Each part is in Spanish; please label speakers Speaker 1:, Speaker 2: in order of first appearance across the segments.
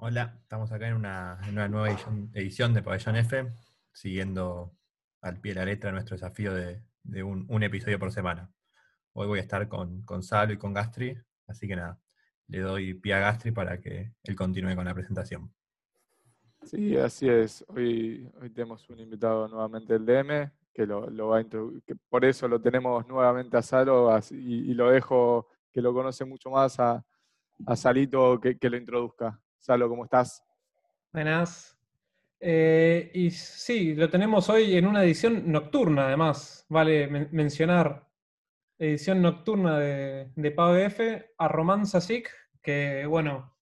Speaker 1: Hola, estamos acá en una, nueva edición, de Pabellón F, siguiendo al pie de la letra nuestro desafío de, un, episodio por semana. Hoy voy a estar con, con Salo y con Gastri, así que nada, le doy pie a Gastri para que él continúe con la presentación.
Speaker 2: Sí, así es. Hoy, hoy tenemos un invitado nuevamente del DM, que lo, va a que por eso lo tenemos nuevamente a Salo y, lo dejo que lo conoce mucho más a, Salito que, que lo introduzca. Salo, ¿cómo estás?
Speaker 3: Buenas. Eh, y sí, lo tenemos hoy en una edición nocturna, además, vale mencionar. Edición nocturna de, de PAVF a Román Sasik, que bueno,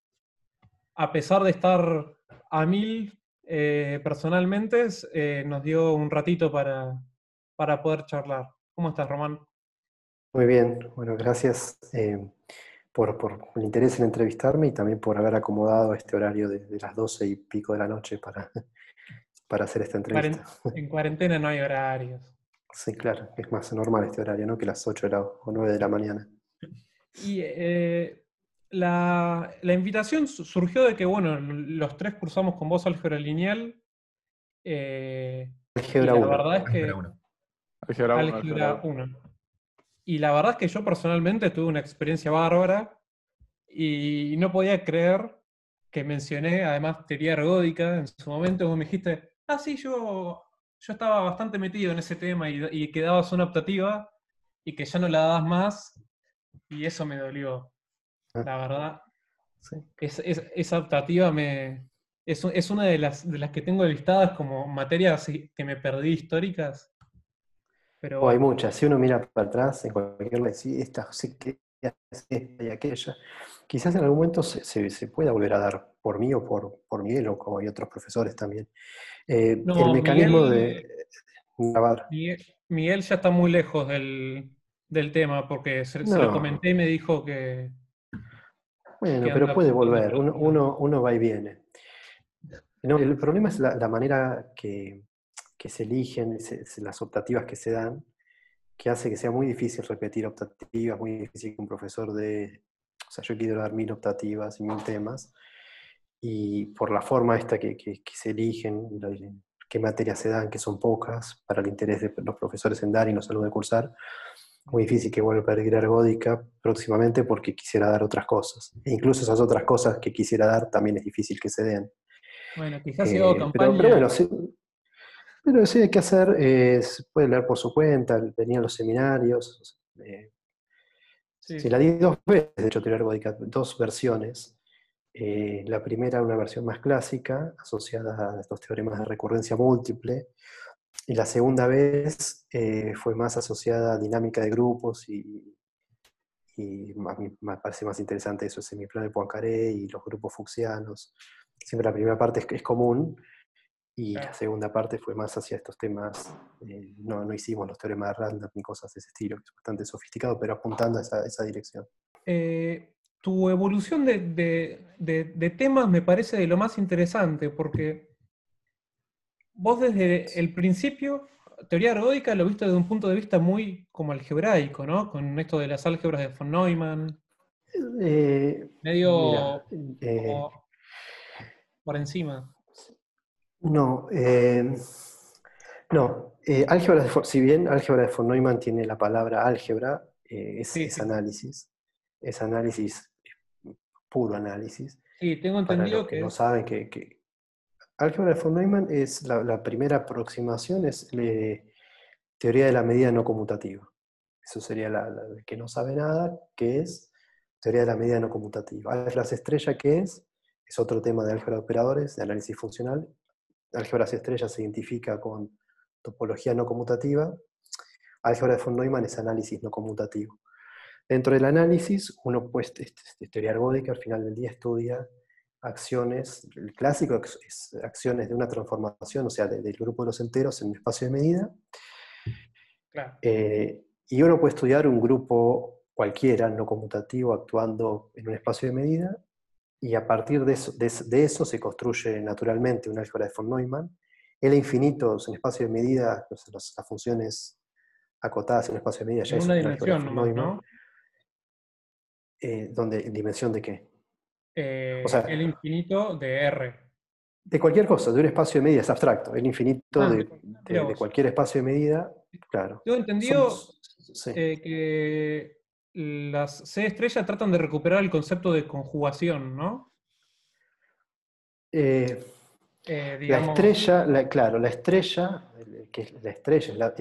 Speaker 3: a pesar de estar a mil eh, personalmente, eh, nos dio un ratito para, para poder charlar. ¿Cómo estás, Román?
Speaker 4: Muy bien, bueno, gracias por, el interés en entrevistarme y también por haber acomodado este horario de, las doce y pico de la noche para, para hacer esta entrevista.
Speaker 3: En cuarentena no hay horarios.
Speaker 4: Sí, claro, es más normal este horario, ¿no? Que las 8 o 9 de la mañana.
Speaker 3: Y eh, la, invitación surgió de que, bueno, los tres cursamos con vos álgebra lineal.
Speaker 4: Eh, álgebra 1.
Speaker 3: La verdad es que. Álgebra 1. Y la verdad es que yo personalmente tuve una experiencia bárbara y no podía creer que mencioné además teoría ergódica en su momento, vos me dijiste, ah, sí, yo, yo estaba bastante metido en ese tema y, y que dabas una optativa y que ya no la dabas más y eso me dolió, ah. la verdad. Es, esa optativa me, es, es, una de las, de las que tengo listadas como materias que me perdí históricas
Speaker 4: o hay muchas. Si uno mira para atrás, en cualquier ley, sí, esta, esta y aquella, quizás en algún momento se, se, pueda volver a dar por mí o por, por Miguel o como hay otros profesores también. Eh, el mecanismo de
Speaker 3: grabar. Miguel, ya está muy lejos del, tema porque se, lo comenté y me dijo que.
Speaker 4: Bueno, pero puede volver, uno, uno, va y viene. No, el problema es la manera que, que se eligen, las optativas que se dan, que hace que sea muy difícil repetir optativas, muy difícil que un profesor de, o sea, yo quiero dar mil optativas y mil temas, y por la forma esta que, se eligen, qué materias se dan, que son pocas, para el interés de los profesores en dar y no solo de cursar, muy difícil que vuelva a pedir ergódica próximamente porque quisiera dar otras cosas. E incluso esas otras cosas que quisiera dar también es difícil que se den.
Speaker 3: Bueno, quizás eh, campaña...
Speaker 4: Pero, bueno, pero sí hay que hacer, se puede leer por su cuenta, venir a los seminarios. Eh, sí. la di dos veces, de hecho, teoría ergódica, dos versiones. Eh, la primera, una versión más clásica, asociada a estos teoremas de recurrencia múltiple. Y la segunda vez eh, fue más asociada a dinámica de grupos y, y a mí me parece más interesante eso, el semiplano de Poincaré y los grupos fucsianos. Siempre la primera parte es, es común, y la segunda parte fue más hacia estos temas, eh, no, no, hicimos los teoremas de Randall ni cosas de ese estilo, que es bastante sofisticado, pero apuntando a esa, esa dirección.
Speaker 3: Eh, tu evolución de, de, de, temas me parece de lo más interesante, porque vos desde el principio, teoría ergódica lo viste desde un punto de vista muy como algebraico, ¿no? Con esto de las álgebras de von Neumann. Eh, medio por encima.
Speaker 4: No, eh, no. Eh, álgebra de, si bien álgebra de von Neumann tiene la palabra álgebra, eh, es, análisis. Es análisis, puro análisis.
Speaker 3: Sí, tengo entendido
Speaker 4: que, no saben que, álgebra de von Neumann es la, primera aproximación, es teoría de la medida no conmutativa. Eso sería la, que no sabe nada, que es teoría de la medida no conmutativa. Álgebras estrella, ¿qué es? Es otro tema de álgebra de operadores, de análisis funcional, álgebras estrellas se identifica con topología no conmutativa, álgebra de von Neumann es análisis no conmutativo. Dentro del análisis, uno pues, este, teoría ergódica, al final del día estudia acciones, el clásico es acciones de una transformación, o sea, del grupo de los enteros en un espacio de medida. Eh, y uno puede estudiar un grupo cualquiera, no conmutativo, actuando en un espacio de medida, y a partir de eso, de, eso, se construye naturalmente una álgebra de von Neumann. El infinito es un espacio de medida, las, funciones acotadas en un espacio de medida
Speaker 3: ya es una dimensión, de von. ¿no?
Speaker 4: Eh, ¿Dimensión de qué?
Speaker 3: eh, el infinito de R.
Speaker 4: De cualquier cosa, de un espacio de medida, es abstracto. El infinito ah, de, cualquier espacio de medida, claro.
Speaker 3: Yo he entendido eh, que las C estrellas tratan de recuperar el concepto de conjugación, ¿no?
Speaker 4: Eh, la estrella, claro, la estrella, que es la estrella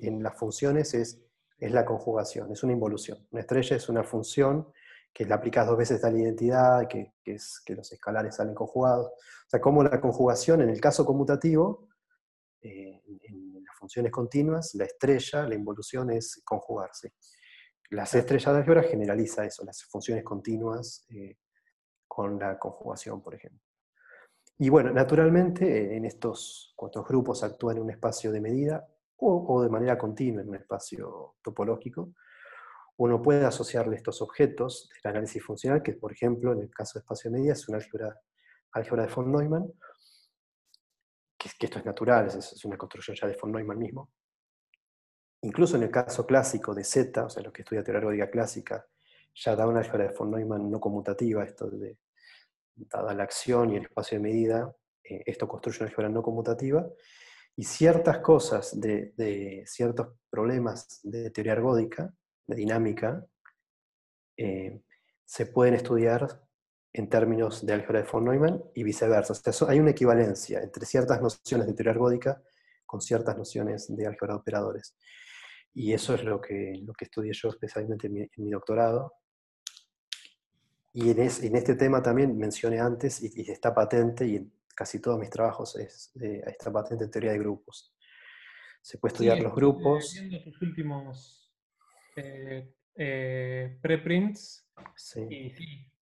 Speaker 4: en, las funciones es, es la conjugación, es una involución. Una estrella es una función que la aplicas dos veces a la identidad, que, es que los escalares salen conjugados. O sea, como la conjugación en el caso conmutativo, eh, en, las funciones continuas, la estrella, la involución es conjugarse. Las estrellas de álgebra generaliza eso, las funciones continuas eh, con la conjugación, por ejemplo. Y bueno, naturalmente en estos cuatro grupos actúan en un espacio de medida o, de manera continua en un espacio topológico uno puede asociarle estos objetos del análisis funcional, que por ejemplo en el caso de espacio de medida es una álgebra, álgebra de von Neumann, que, esto es natural, es, una construcción ya de von Neumann mismo. Incluso en el caso clásico de Z, o sea, los que estudian teoría lógica clásica, ya da una álgebra de von Neumann no conmutativa, esto de, dada la acción y el espacio de medida, eh, esto construye una álgebra no conmutativa, y ciertas cosas de, de ciertos problemas de teoría ergódica de dinámica, eh, se pueden estudiar en términos de álgebra de von Neumann y viceversa. O sea, hay una equivalencia entre ciertas nociones de teoría ergódica con ciertas nociones de álgebra de operadores. Y eso es lo que, lo que estudié yo especialmente en mi, doctorado. Y en, este tema también mencioné antes, y, está patente, y en casi todos mis trabajos es, eh, está patente en teoría de grupos. Se puede estudiar los grupos.
Speaker 3: tus últimos eh, eh, preprints. Y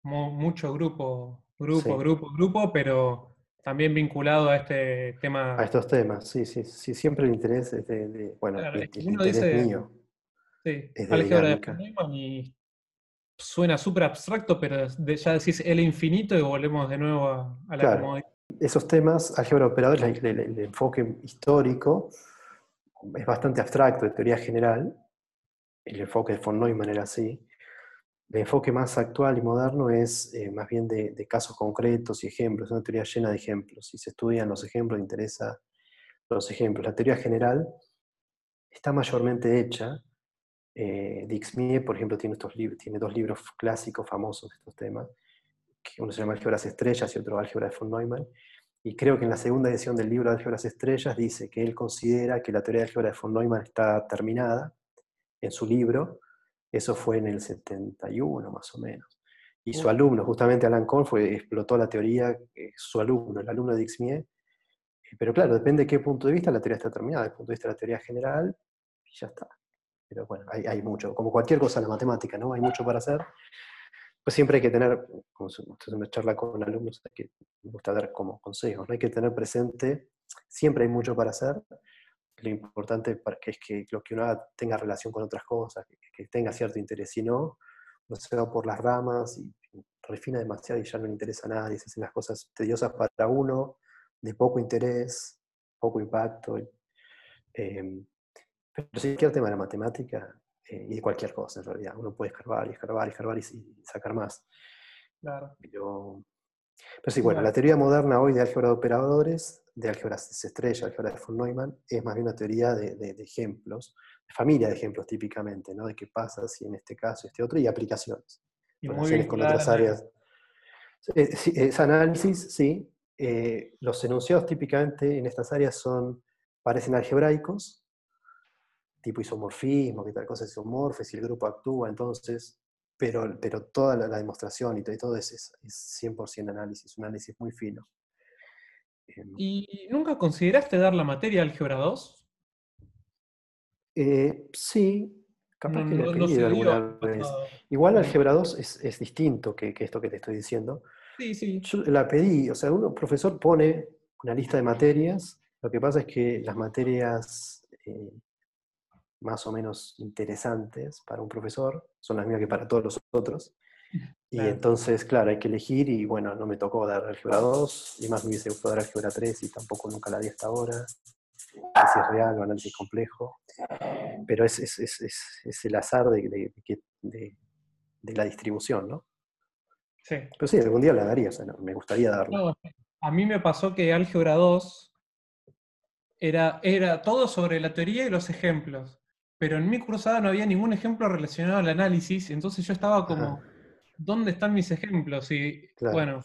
Speaker 3: mucho grupo, grupo, grupo, grupo, pero también vinculado a este tema.
Speaker 4: A estos temas, sí, sí, sí, siempre el interés es de, bueno, el, interés mío.
Speaker 3: Sí, álgebra de y suena súper abstracto, pero ya decís el infinito y volvemos de nuevo a, la
Speaker 4: claro, Esos temas, álgebra de operadores, el, enfoque histórico es bastante abstracto, de teoría general, el enfoque de von Neumann era así. El enfoque más actual y moderno es eh, más bien de, casos concretos y ejemplos, es una teoría llena de ejemplos. Si se estudian los ejemplos, interesa los ejemplos. La teoría general está mayormente hecha. Eh, Dixmie, por ejemplo, tiene, estos tiene dos libros clásicos famosos de estos temas, que uno se llama Álgebras Estrellas y otro Álgebra de von Neumann. Y creo que en la segunda edición del libro Álgebras Estrellas dice que él considera que la teoría de álgebra de von Neumann está terminada, en su libro, eso fue en el 71 más o menos. Y su alumno, justamente Alan Kohn, fue, explotó la teoría, eh, su alumno, el alumno de Xmie, eh, pero claro, depende de qué punto de vista la teoría está terminada. Desde el punto de vista de la teoría general, y ya está. Pero bueno, hay, mucho, como cualquier cosa en la matemática, ¿no? Hay mucho para hacer. Pues siempre hay que tener, como se me charla con alumnos, que me gusta dar como consejos, ¿no? Hay que tener presente, siempre hay mucho para hacer, lo importante es que lo que uno tenga relación con otras cosas, que, tenga cierto interés, si no, no se va por las ramas y refina demasiado y ya no le interesa a nadie, se hacen las cosas tediosas para uno, de poco interés, poco impacto. Em, pero si cualquier tema de la matemática eh, y de cualquier cosa en realidad, uno puede escarbar y escarbar y escarbar y, sacar más.
Speaker 3: Claro.
Speaker 4: Pero, pero sí, bueno, la teoría moderna hoy de álgebra de operadores de álgebra estrella, álgebra de von Neumann, es más bien una teoría de, ejemplos, de familia de ejemplos típicamente, ¿no? de qué pasa si en este caso, este otro, y aplicaciones. Y con otras áreas. Es, análisis, sí. Eh, los enunciados típicamente en estas áreas son, parecen algebraicos, tipo isomorfismo, que tal cosa es isomorfe, si el grupo actúa, entonces, pero, pero toda la, demostración y todo, todo es, es, es 100% análisis, un análisis muy fino.
Speaker 3: Em, ¿Y nunca consideraste dar la materia álgebra 2?
Speaker 4: Eh, sí, capaz que lo he alguna vez. Igual álgebra 2 es, distinto que, esto que te estoy diciendo.
Speaker 3: Sí, sí.
Speaker 4: Yo la pedí, o sea, un profesor pone una lista de materias, lo que pasa es que las materias eh, más o menos interesantes para un profesor son las mismas que para todos los otros. Y entonces, claro, hay que elegir y bueno, no me tocó dar álgebra 2, y más me hubiese gustado dar álgebra 3 y tampoco nunca la di hasta ahora. Si es real o análisis complejo. Pero es, es, es, es el azar de, de, de, la distribución, ¿no? Sí. Pero sí, algún día la daría, me gustaría darla.
Speaker 3: a mí me pasó que álgebra 2 era, era todo sobre la teoría y los ejemplos, pero en mi cursada no había ningún ejemplo relacionado al análisis, entonces yo estaba como, ¿dónde están mis ejemplos? Y bueno,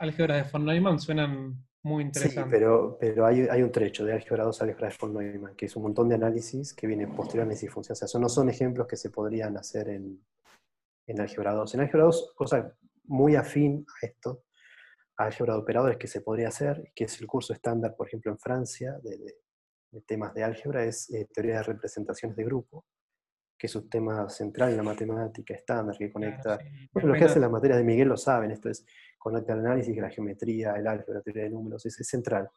Speaker 3: álgebras de von Neumann suenan muy interesantes.
Speaker 4: Sí, pero, pero hay, hay, un trecho de álgebra 2 a álgebra de von Neumann, que es un montón de análisis que viene posterior a análisis funciones. O sea, no son ejemplos que se podrían hacer en, en álgebra 2. En álgebra 2, cosa muy afín a esto, álgebra de operadores que se podría hacer, que es el curso estándar, por ejemplo, en Francia, de, temas de álgebra, es eh, teoría de representaciones de grupo, que es un tema central en la matemática estándar, que conecta... bueno, lo que hace las materias de Miguel lo saben, esto es, conecta el análisis, la geometría, el álgebra, la teoría de números, es, es central.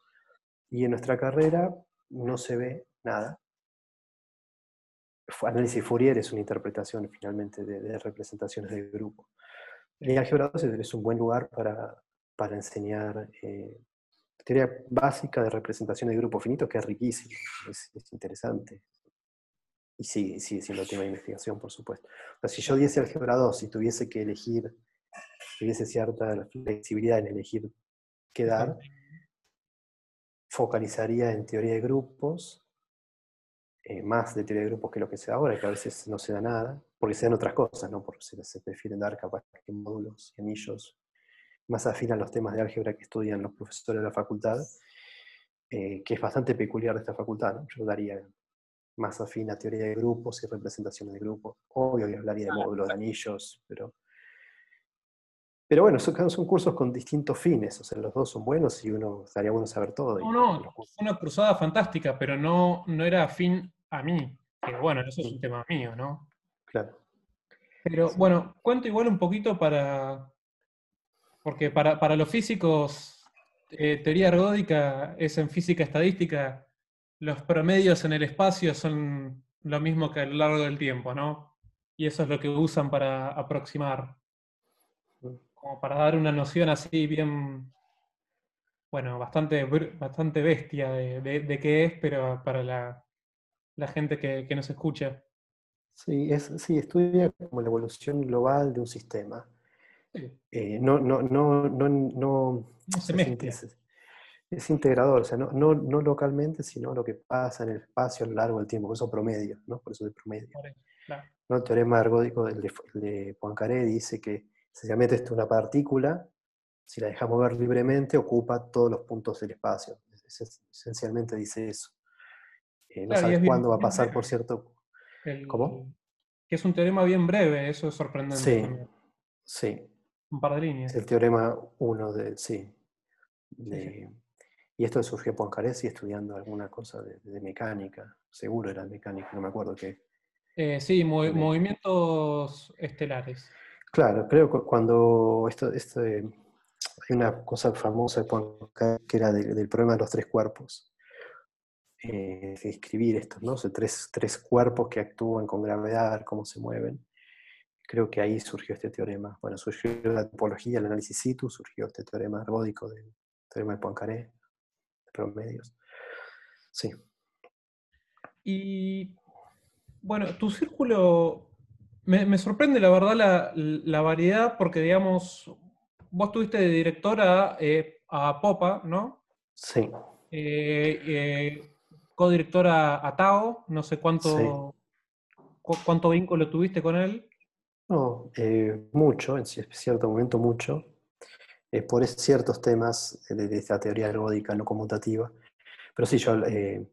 Speaker 4: Y en nuestra carrera no se ve nada, análisis Fourier es una interpretación finalmente de, representaciones de grupo. El álgebra 2 es un buen lugar para, para enseñar eh, teoría básica de representación de grupo finito, que es riquísimo, es, interesante. Y sigue, sigue siendo tema de investigación, por supuesto. O si yo diese álgebra 2 y tuviese que elegir, tuviese cierta flexibilidad en elegir qué dar, focalizaría en teoría de grupos eh, más de teoría de grupos que lo que se da ahora, que a veces no se da nada, porque se dan otras cosas, ¿no? porque se, se prefieren dar capaz que módulos y anillos más afín a los temas de álgebra que estudian los profesores de la facultad, eh, que es bastante peculiar de esta facultad. ¿no? Yo daría más afín a teoría de grupos y representaciones de grupos. Obvio que hablaría de módulos, de anillos, pero... Pero bueno, son, son cursos con distintos fines, o sea, los dos son buenos y uno estaría bueno saber todo.
Speaker 3: No, no, fue una cruzada fantástica, pero no, no era afín a mí. Que bueno, eso es un tema mío, ¿no?
Speaker 4: Claro.
Speaker 3: Pero bueno, cuento igual un poquito para. Porque para, los físicos, eh, teoría ergódica es en física estadística, los promedios en el espacio son lo mismo que a lo largo del tiempo, ¿no? Y eso es lo que usan para aproximar. Como para dar una noción así bien, bueno, bastante, bastante bestia de, de qué es, pero para la, la gente que, que nos escucha.
Speaker 4: Sí, es, sí, estudia como la evolución global de un sistema. Eh, no, no, no, no, no,
Speaker 3: se
Speaker 4: es, es, integrador, o sea, no, no, no, localmente, sino lo que pasa en el espacio a lo largo del tiempo, por eso promedio, ¿no? Por eso de promedio. ¿No? El teorema ergódico de, de Poincaré dice que sencillamente es una partícula, si la dejamos ver libremente, ocupa todos los puntos del espacio. Esencialmente dice eso. Eh, no sabes cuándo va a pasar, por cierto. ¿Cómo?
Speaker 3: Que es un teorema bien breve, eso es sorprendente.
Speaker 4: Sí, sí.
Speaker 3: Un par de líneas.
Speaker 4: el teorema 1 de, sí. Y esto surgió Poincaré estudiando alguna cosa de, mecánica, seguro era mecánica, no me acuerdo qué.
Speaker 3: Eh, sí, movimientos estelares.
Speaker 4: Claro, creo que cuando esto, esto hay una cosa famosa de Poincaré que era del problema de los tres cuerpos eh, escribir estos, ¿no? tres, tres, cuerpos que actúan con gravedad, cómo se mueven. Creo que ahí surgió este teorema. Bueno, surgió la topología, el análisis situ, surgió este teorema ergódico del teorema de Poincaré, de promedios. Sí.
Speaker 3: Y bueno, tu círculo, me, sorprende la verdad la, la, variedad, porque digamos, vos tuviste de directora eh, a Popa, ¿no?
Speaker 4: Sí.
Speaker 3: Eh, eh codirectora a Tao, no sé cuánto, cuánto vínculo tuviste con él.
Speaker 4: No, eh, mucho, en cierto momento mucho, eh, por ciertos temas de, esta teoría ergódica no conmutativa. Pero sí, yo eh,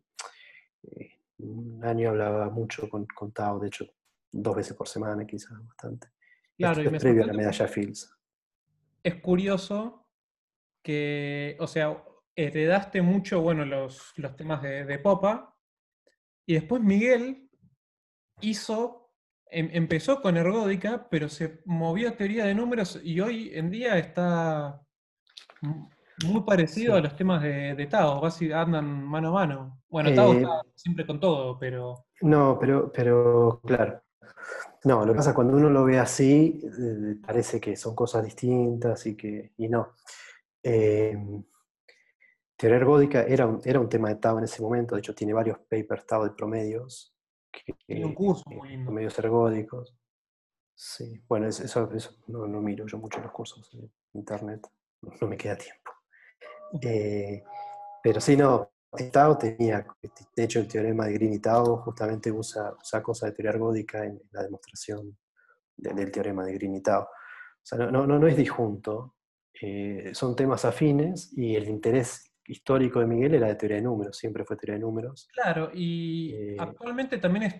Speaker 4: un año hablaba mucho con, con, Tao, de hecho, dos veces por semana quizás, bastante.
Speaker 3: Claro,
Speaker 4: y me previo a la medalla Fields.
Speaker 3: Es curioso que, o sea, heredaste mucho, bueno, los, los temas de, Popa, y después Miguel hizo, em, empezó con ergódica, pero se movió a teoría de números y hoy en día está muy parecido a los temas de, de Tao, casi andan mano a mano. Bueno, Tao eh, está siempre con todo, pero...
Speaker 4: No, pero, pero claro. No, lo que pasa es cuando uno lo ve así, eh, parece que son cosas distintas y que y no. Eh, Teoría ergódica era un, era un tema de Tao en ese momento, de hecho tiene varios papers Tao de promedios.
Speaker 3: Tiene un curso muy lindo.
Speaker 4: Promedios ergódicos. Sí, bueno, eso, no, miro yo mucho los cursos en internet, no me queda tiempo. Eh, pero sí, no, Tao tenía, de hecho el teorema de Green y Tao justamente usa, usa cosas de teoría ergódica en la demostración del teorema de Green y Tao. O sea, no, no, no es disjunto, eh, son temas afines y el interés histórico de Miguel era de teoría de números, siempre fue teoría de números.
Speaker 3: Claro, y eh, actualmente también es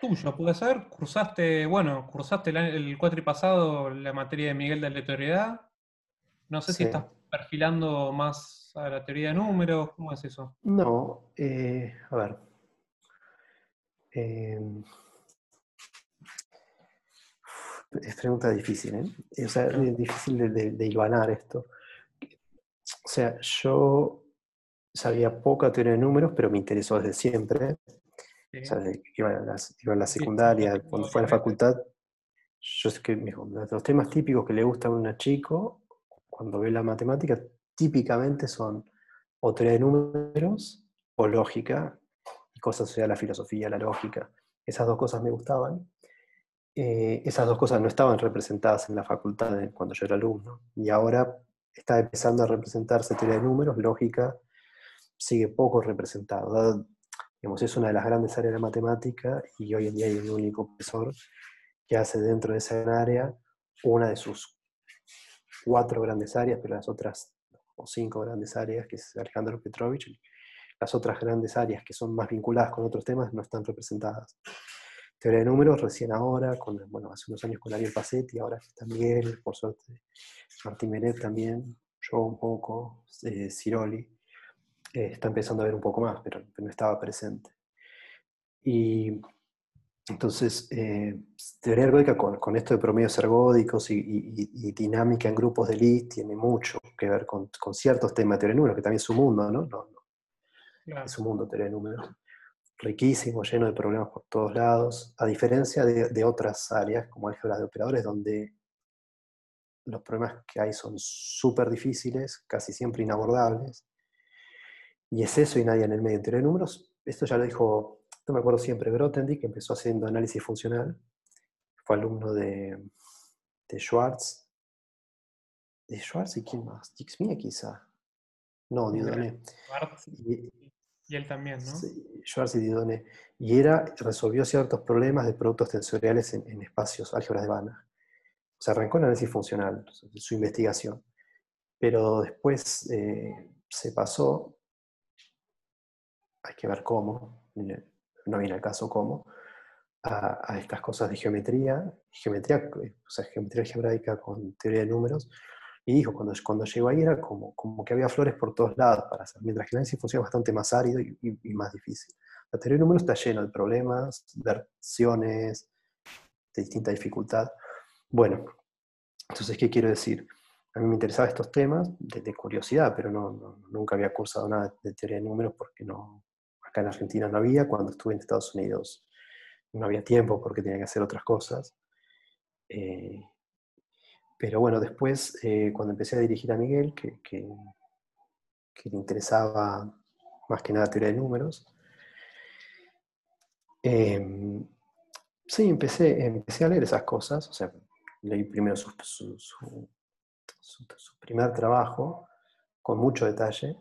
Speaker 3: tuyo, puede ser. Cursaste, bueno, cursaste el, el pasado la materia de Miguel de aleatoriedad. No sé si estás perfilando más a la teoría de números, ¿cómo es eso?
Speaker 4: No, eh, a ver. Em, es pregunta difícil, ¿eh? O sea, es difícil de, de, esto. O sea, yo sabía poca teoría de números, pero me interesó desde siempre. O sea, iba a la, secundaria, cuando fue a la facultad, yo sé que los temas típicos que le gustan a un chico, cuando ve la matemática, típicamente son o teoría de números o lógica, y cosas asociadas a la filosofía, la lógica. Esas dos cosas me gustaban. Eh, esas dos cosas no estaban representadas en la facultad cuando yo era alumno, y ahora está empezando a representarse teoría de números, lógica, sigue poco representado es una de las grandes áreas de la matemática y hoy en día hay un único profesor que hace dentro de esa área una de sus cuatro grandes áreas, pero las otras o cinco grandes áreas, que es Alejandro Petrovich, las otras grandes áreas que son más vinculadas con otros temas no están representadas. Teoría de números recién ahora, con, bueno, hace unos años con Ariel Passetti, ahora Miguel, por suerte, Martín Meret también, yo un poco, eh, Ciroli. Eh, está empezando a ver un poco más, pero, no estaba presente. Y entonces, eh, teoría ergódica con, esto de promedios ergódicos y, dinámica en grupos de list tiene mucho que ver con, ciertos temas de teoría de números, que también es su mundo, ¿no? no, no. Es un mundo teoría de números. Riquísimo, lleno de problemas por todos lados, a diferencia de, de otras áreas como álgebra de operadores, donde los problemas que hay son súper difíciles, casi siempre inabordables, y es eso y nadie en el medio. En teoría de números, esto ya lo dijo, no me acuerdo siempre, Grothendieck, que empezó haciendo análisis funcional. Fue alumno de, de Schwartz. ¿De Schwartz y quién más? Dixmia quizá. No, Dieudonné.
Speaker 3: Y, y, él también, ¿no?
Speaker 4: Sí, Schwartz y Dieudonné. Y era, resolvió ciertos problemas de productos tensoriales en, espacios, álgebras de Banach. O sea, arrancó en análisis funcional, su investigación. Pero después eh, se pasó hay que ver cómo, no viene al caso cómo, a, estas cosas de geometría, geometría, o sea, geometría algebraica con teoría de números, y dijo, cuando, cuando llegó ahí era como, como que había flores por todos lados para hacer, mientras que el análisis funciona bastante más árido y, más difícil. La teoría de números está llena de problemas, versiones, de distinta dificultad. Bueno, entonces, ¿qué quiero decir? A mí me interesaban estos temas de, curiosidad, pero no, nunca había cursado nada de teoría de números porque no, Acá en Argentina no había, cuando estuve en Estados Unidos no había tiempo porque tenía que hacer otras cosas. Eh, pero bueno, después, eh, cuando empecé a dirigir a Miguel, que, le interesaba más que nada teoría de números, em, sí, empecé, empecé a leer esas cosas, o sea, leí primero su, su primer trabajo con mucho detalle,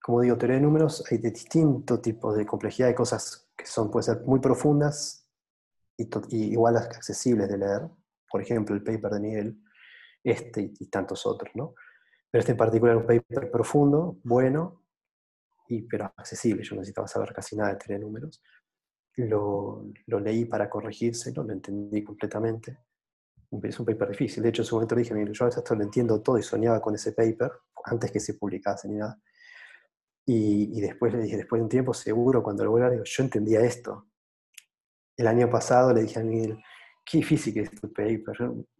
Speaker 4: como digo, teoría de números, hay de distintos tipos de complejidad, de cosas que son, pueden ser muy profundas y, igual accesibles de leer. Por ejemplo, el paper de Miguel, este y, tantos otros, ¿no? Pero este en particular es un paper profundo, bueno, y, pero accesible. Yo no necesitaba saber casi nada de teoría de números. Lo, lo leí para corregírselo, lo entendí completamente. Es un paper difícil. De hecho, en su momento le dije, yo esto lo entiendo todo y soñaba con ese paper antes que se publicase ni nada. Y, después le dije, después de un tiempo, seguro, cuando lo vuelva, digo, yo entendía esto. El año pasado le dije a Miguel, qué difícil que es tu paper.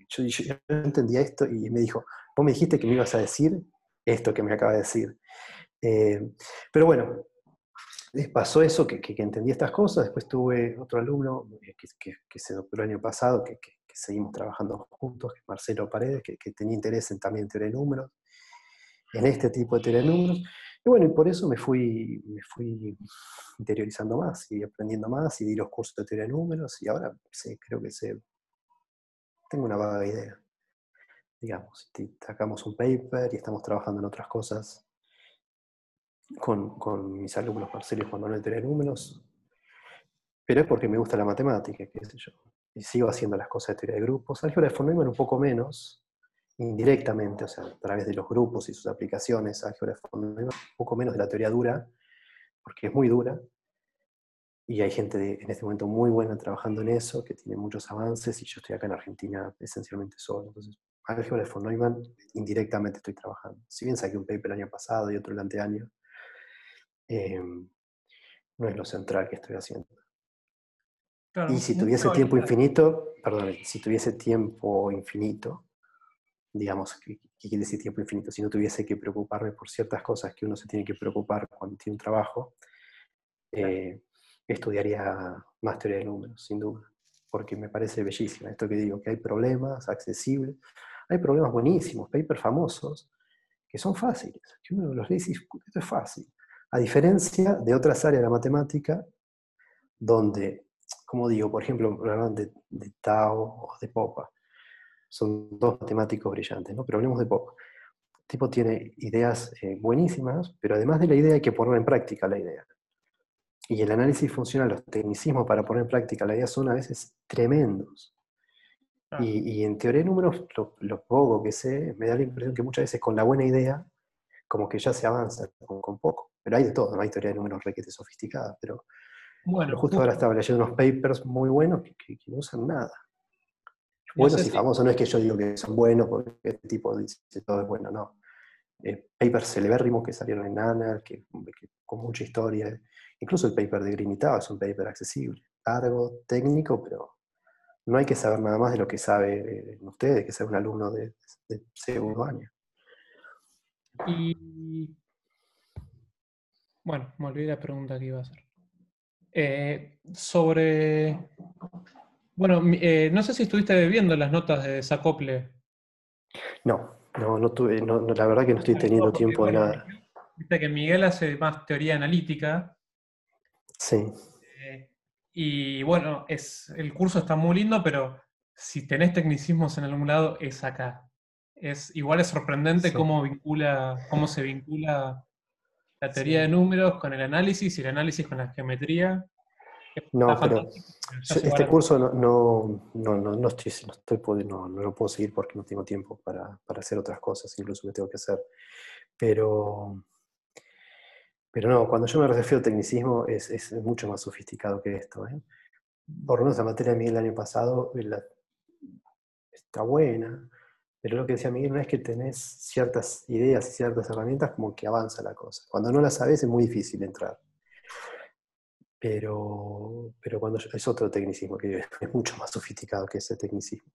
Speaker 4: Yo, yo, entendía esto y me dijo, vos me dijiste que me ibas a decir esto que me acaba de decir. Eh, pero bueno, pasó eso, que, que, entendí estas cosas. Después tuve otro alumno eh, que, que, se doctoró el año pasado, que, seguimos trabajando juntos, que es Marcelo Paredes, que, tenía interés en también teoría de números, en este tipo de teoría de números. Y bueno, y por eso me fui, me fui interiorizando más y aprendiendo más y di los cursos de teoría de números y ahora sí, creo que sé tengo una vaga idea. Digamos, sacamos un paper y estamos trabajando en otras cosas con, con mis alumnos Marcelo y Juan Manuel de números, pero es porque me gusta la matemática, qué sé yo. Y sigo haciendo las cosas de teoría de grupos. Álgebra de von un poco menos, indirectamente, o sea, a través de los grupos y sus aplicaciones, álgebra de un poco menos de la teoría dura, porque es muy dura, y hay gente en este momento muy buena trabajando en eso, que tiene muchos avances, y yo estoy acá en Argentina esencialmente solo. Entonces, álgebra de von Neumann, indirectamente estoy trabajando. Si bien saqué un paper el año pasado y otro el anteaño, eh, no es lo central que estoy haciendo. y si tuviese tiempo infinito, perdón, si tuviese tiempo infinito, digamos, ¿qué, quiere decir tiempo infinito? Si no tuviese que preocuparme por ciertas cosas que uno se tiene que preocupar cuando tiene un trabajo, eh, estudiaría más teoría de números, sin duda, porque me parece bellísima esto que digo, que hay problemas accesibles, hay problemas buenísimos, papers famosos, que son fáciles, que uno los lee y dice, esto es fácil. A diferencia de otras áreas de la matemática, donde, como digo, por ejemplo, de, de Tao o de Popa, son dos matemáticos brillantes, ¿no? pero hablemos de Popa. El tipo tiene ideas eh, buenísimas, pero además de la idea hay que poner en práctica la idea. Y el análisis funcional, los tecnicismos para poner en práctica la idea son a veces tremendos. Ah. Y, en teoría de números, lo, poco que sé, me da la impresión que muchas veces con la buena idea, como que ya se avanza con, poco. Pero hay de todo, no hay teoría de números requete sofisticada, pero, bueno, justo, ahora estaba leyendo unos papers muy buenos que, no usan nada. Buenos y famosos, no es que yo digo que son buenos porque este tipo dice todo es bueno, no. Eh, papers celebérrimos que salieron en ANA, que, con mucha historia. Incluso el paper de Grimitao es un paper accesible, largo, técnico, pero no hay que saber nada más de lo que sabe ustedes, que ser un alumno de, segundo año.
Speaker 3: Y bueno, me olvidé la pregunta que iba a hacer. Eh, sobre. Bueno, eh, no sé si estuviste viendo las notas de Desacople.
Speaker 4: No, no, no tuve, la verdad que no estoy teniendo tiempo de nada.
Speaker 3: Viste que Miguel hace más teoría analítica
Speaker 4: Sí.
Speaker 3: Eh, y bueno, es, el curso está muy lindo, pero si tenés tecnicismos en algún lado, es acá. Es, igual es sorprendente cómo, vincula, cómo se vincula la teoría de números con el análisis y el análisis con la geometría.
Speaker 4: No, pero este curso no, no, no, no, estoy, no, estoy, no, no lo puedo seguir porque no tengo tiempo para, para hacer otras cosas, incluso que tengo que hacer. Pero pero no, cuando yo me refiero a tecnicismo es, mucho más sofisticado que esto. ¿eh? Por lo menos la materia de Miguel el año pasado está buena, pero lo que decía Miguel no es que tenés ciertas ideas y ciertas herramientas como que avanza la cosa. Cuando no las sabes es muy difícil entrar. Pero, pero cuando es otro tecnicismo que es mucho más sofisticado que ese tecnicismo.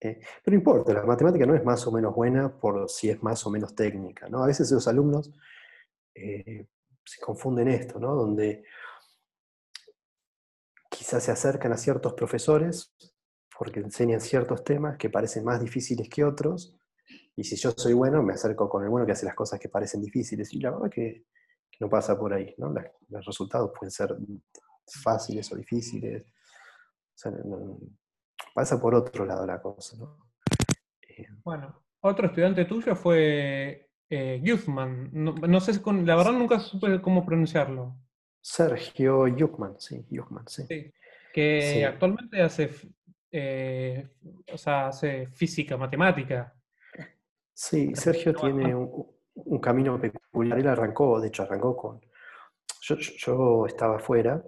Speaker 4: ¿eh? pero importa, la matemática no es más o menos buena por si es más o menos técnica. ¿no? A veces los alumnos eh, se confunden esto, ¿no? Donde quizás se acercan a ciertos profesores porque enseñan ciertos temas que parecen más difíciles que otros, y si yo soy bueno, me acerco con el bueno que hace las cosas que parecen difíciles, y la verdad que no pasa por ahí, ¿no? los resultados pueden ser fáciles o difíciles, pasa por otro lado la cosa, ¿no?
Speaker 3: Eh, bueno, otro estudiante tuyo fue eh, No, sé, la verdad nunca supe cómo pronunciarlo.
Speaker 4: Sergio Yukman, sí, sí.
Speaker 3: que actualmente hace, eh, o sea, hace física, matemática.
Speaker 4: Sí, Sergio tiene un, camino peculiar. Él arrancó, de hecho, arrancó con. Yo, estaba afuera,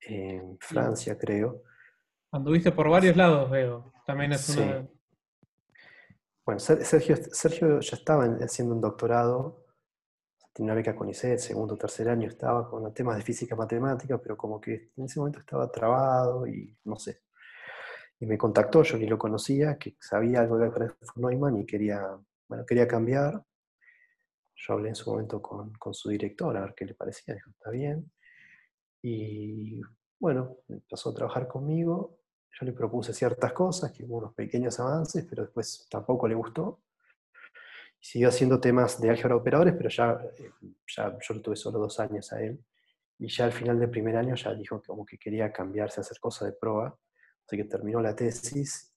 Speaker 4: en Francia, creo.
Speaker 3: Anduviste por varios lados, veo. También es una.
Speaker 4: Bueno, Sergio, Sergio ya estaba haciendo un doctorado, tenía una beca con ICET, segundo o tercer año estaba con temas de física matemática, pero como que en ese momento estaba trabado y no sé. Y me contactó, yo ni lo conocía, que sabía algo de Alfred Neumann y quería, bueno, quería cambiar. Yo hablé en su momento con, con su director, a ver qué le parecía, dijo, está bien. Y bueno, empezó a trabajar conmigo yo le propuse ciertas cosas, que hubo unos pequeños avances, pero después tampoco le gustó. siguió haciendo temas de álgebra de operadores, pero ya, eh, ya yo lo tuve solo dos años a él. Y ya al final del primer año ya dijo como que quería cambiarse a hacer cosas de prueba. Así que terminó la tesis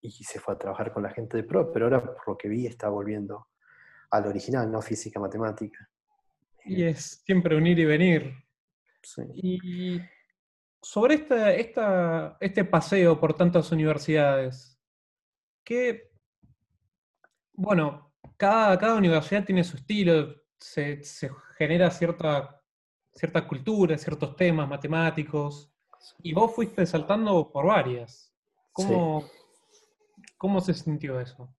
Speaker 4: y se fue a trabajar con la gente de PRO, pero ahora por lo que vi está volviendo al original, no física, matemática.
Speaker 3: Y es siempre unir y venir. Y sobre esta, esta, este paseo por tantas universidades, que, bueno, cada, cada universidad tiene su estilo, se, genera cierta, cierta cultura, ciertos temas matemáticos, y vos fuiste saltando por varias. ¿Cómo, ¿cómo se sintió eso?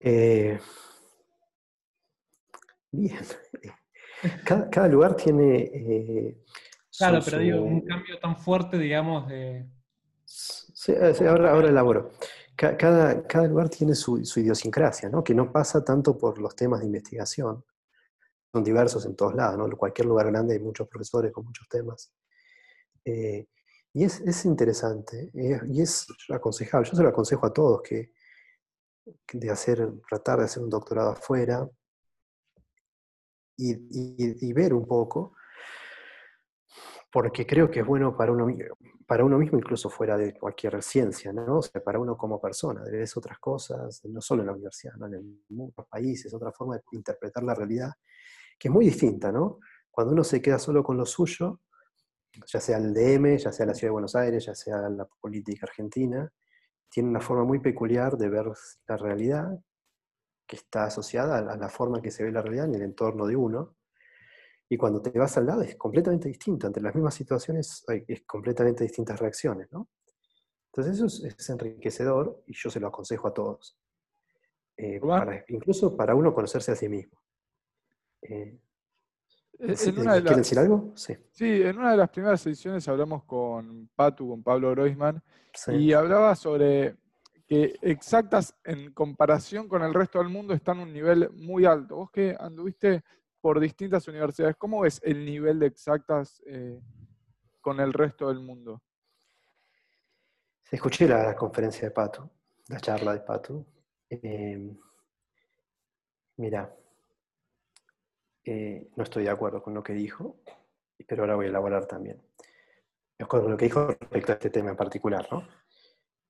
Speaker 4: Eh, bien. Cada, lugar tiene... Eh,
Speaker 3: claro, pero digo, un cambio tan fuerte, digamos, de...
Speaker 4: Sí, ahora, ahora elaboro. Cada, cada lugar tiene su, idiosincrasia, ¿no? que no pasa tanto por los temas de investigación. Son diversos en todos lados, ¿no? cualquier lugar grande hay muchos profesores con muchos temas. Eh, y es, interesante, y es aconsejable. Yo se lo aconsejo a todos que, de hacer, tratar de hacer un doctorado afuera y, ver un poco, porque creo que es bueno para uno, para uno mismo, incluso fuera de cualquier ciencia, ¿no? O para uno como persona, ves otras cosas, no solo en la universidad, en muchos países, otra forma de interpretar la realidad, que es muy distinta, ¿no? Cuando uno se queda solo con lo suyo, ya sea el DM, ya sea la Ciudad de Buenos Aires, ya sea la política argentina, tiene una forma muy peculiar de ver la realidad que está asociada a la forma que se ve la realidad en el entorno de uno. Y cuando te vas al lado es completamente distinto. Entre las mismas situaciones hay completamente distintas reacciones. ¿no? Entonces eso es, enriquecedor y yo se lo aconsejo a todos. Eh, incluso para uno conocerse a sí mismo. Eh, ¿Quieren decir algo?
Speaker 2: Sí. sí. en una de las primeras ediciones hablamos con Patu, con Pablo Groisman, y hablaba sobre que exactas en comparación con el resto del mundo están a un nivel muy alto. Vos que anduviste por distintas universidades, ¿cómo ves el nivel de exactas eh, con el resto del mundo?
Speaker 4: Escuché la, conferencia de Patu, la charla de Patu. Em, mira, eh, no estoy de acuerdo con lo que dijo, pero ahora voy a elaborar también. Con lo que dijo respecto a este tema en particular, ¿no?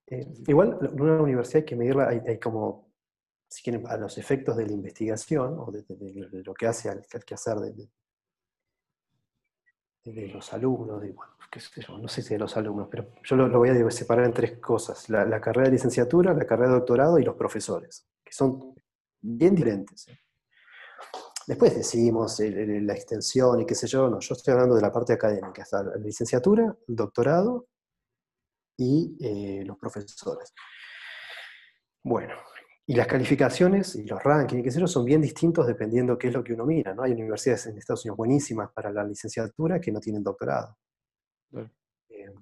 Speaker 4: Eh, igual, en una universidad hay que medirla, hay, como, si quieren, a los efectos de la investigación o de, lo que hace al, hacer de, de, los alumnos, bueno, qué sé yo, no sé si de los alumnos, pero yo lo, voy a separar en tres cosas, la, carrera de licenciatura, la carrera de doctorado y los profesores, que son bien diferentes. ¿eh? Después decimos la extensión y qué sé yo, no, yo estoy hablando de la parte académica, está la licenciatura, el doctorado y eh, los profesores. Bueno, y las calificaciones y los rankings, qué sé yo, son bien distintos dependiendo qué es lo que uno mira, ¿no? Hay universidades en Estados Unidos buenísimas para la licenciatura que no tienen doctorado. Eh,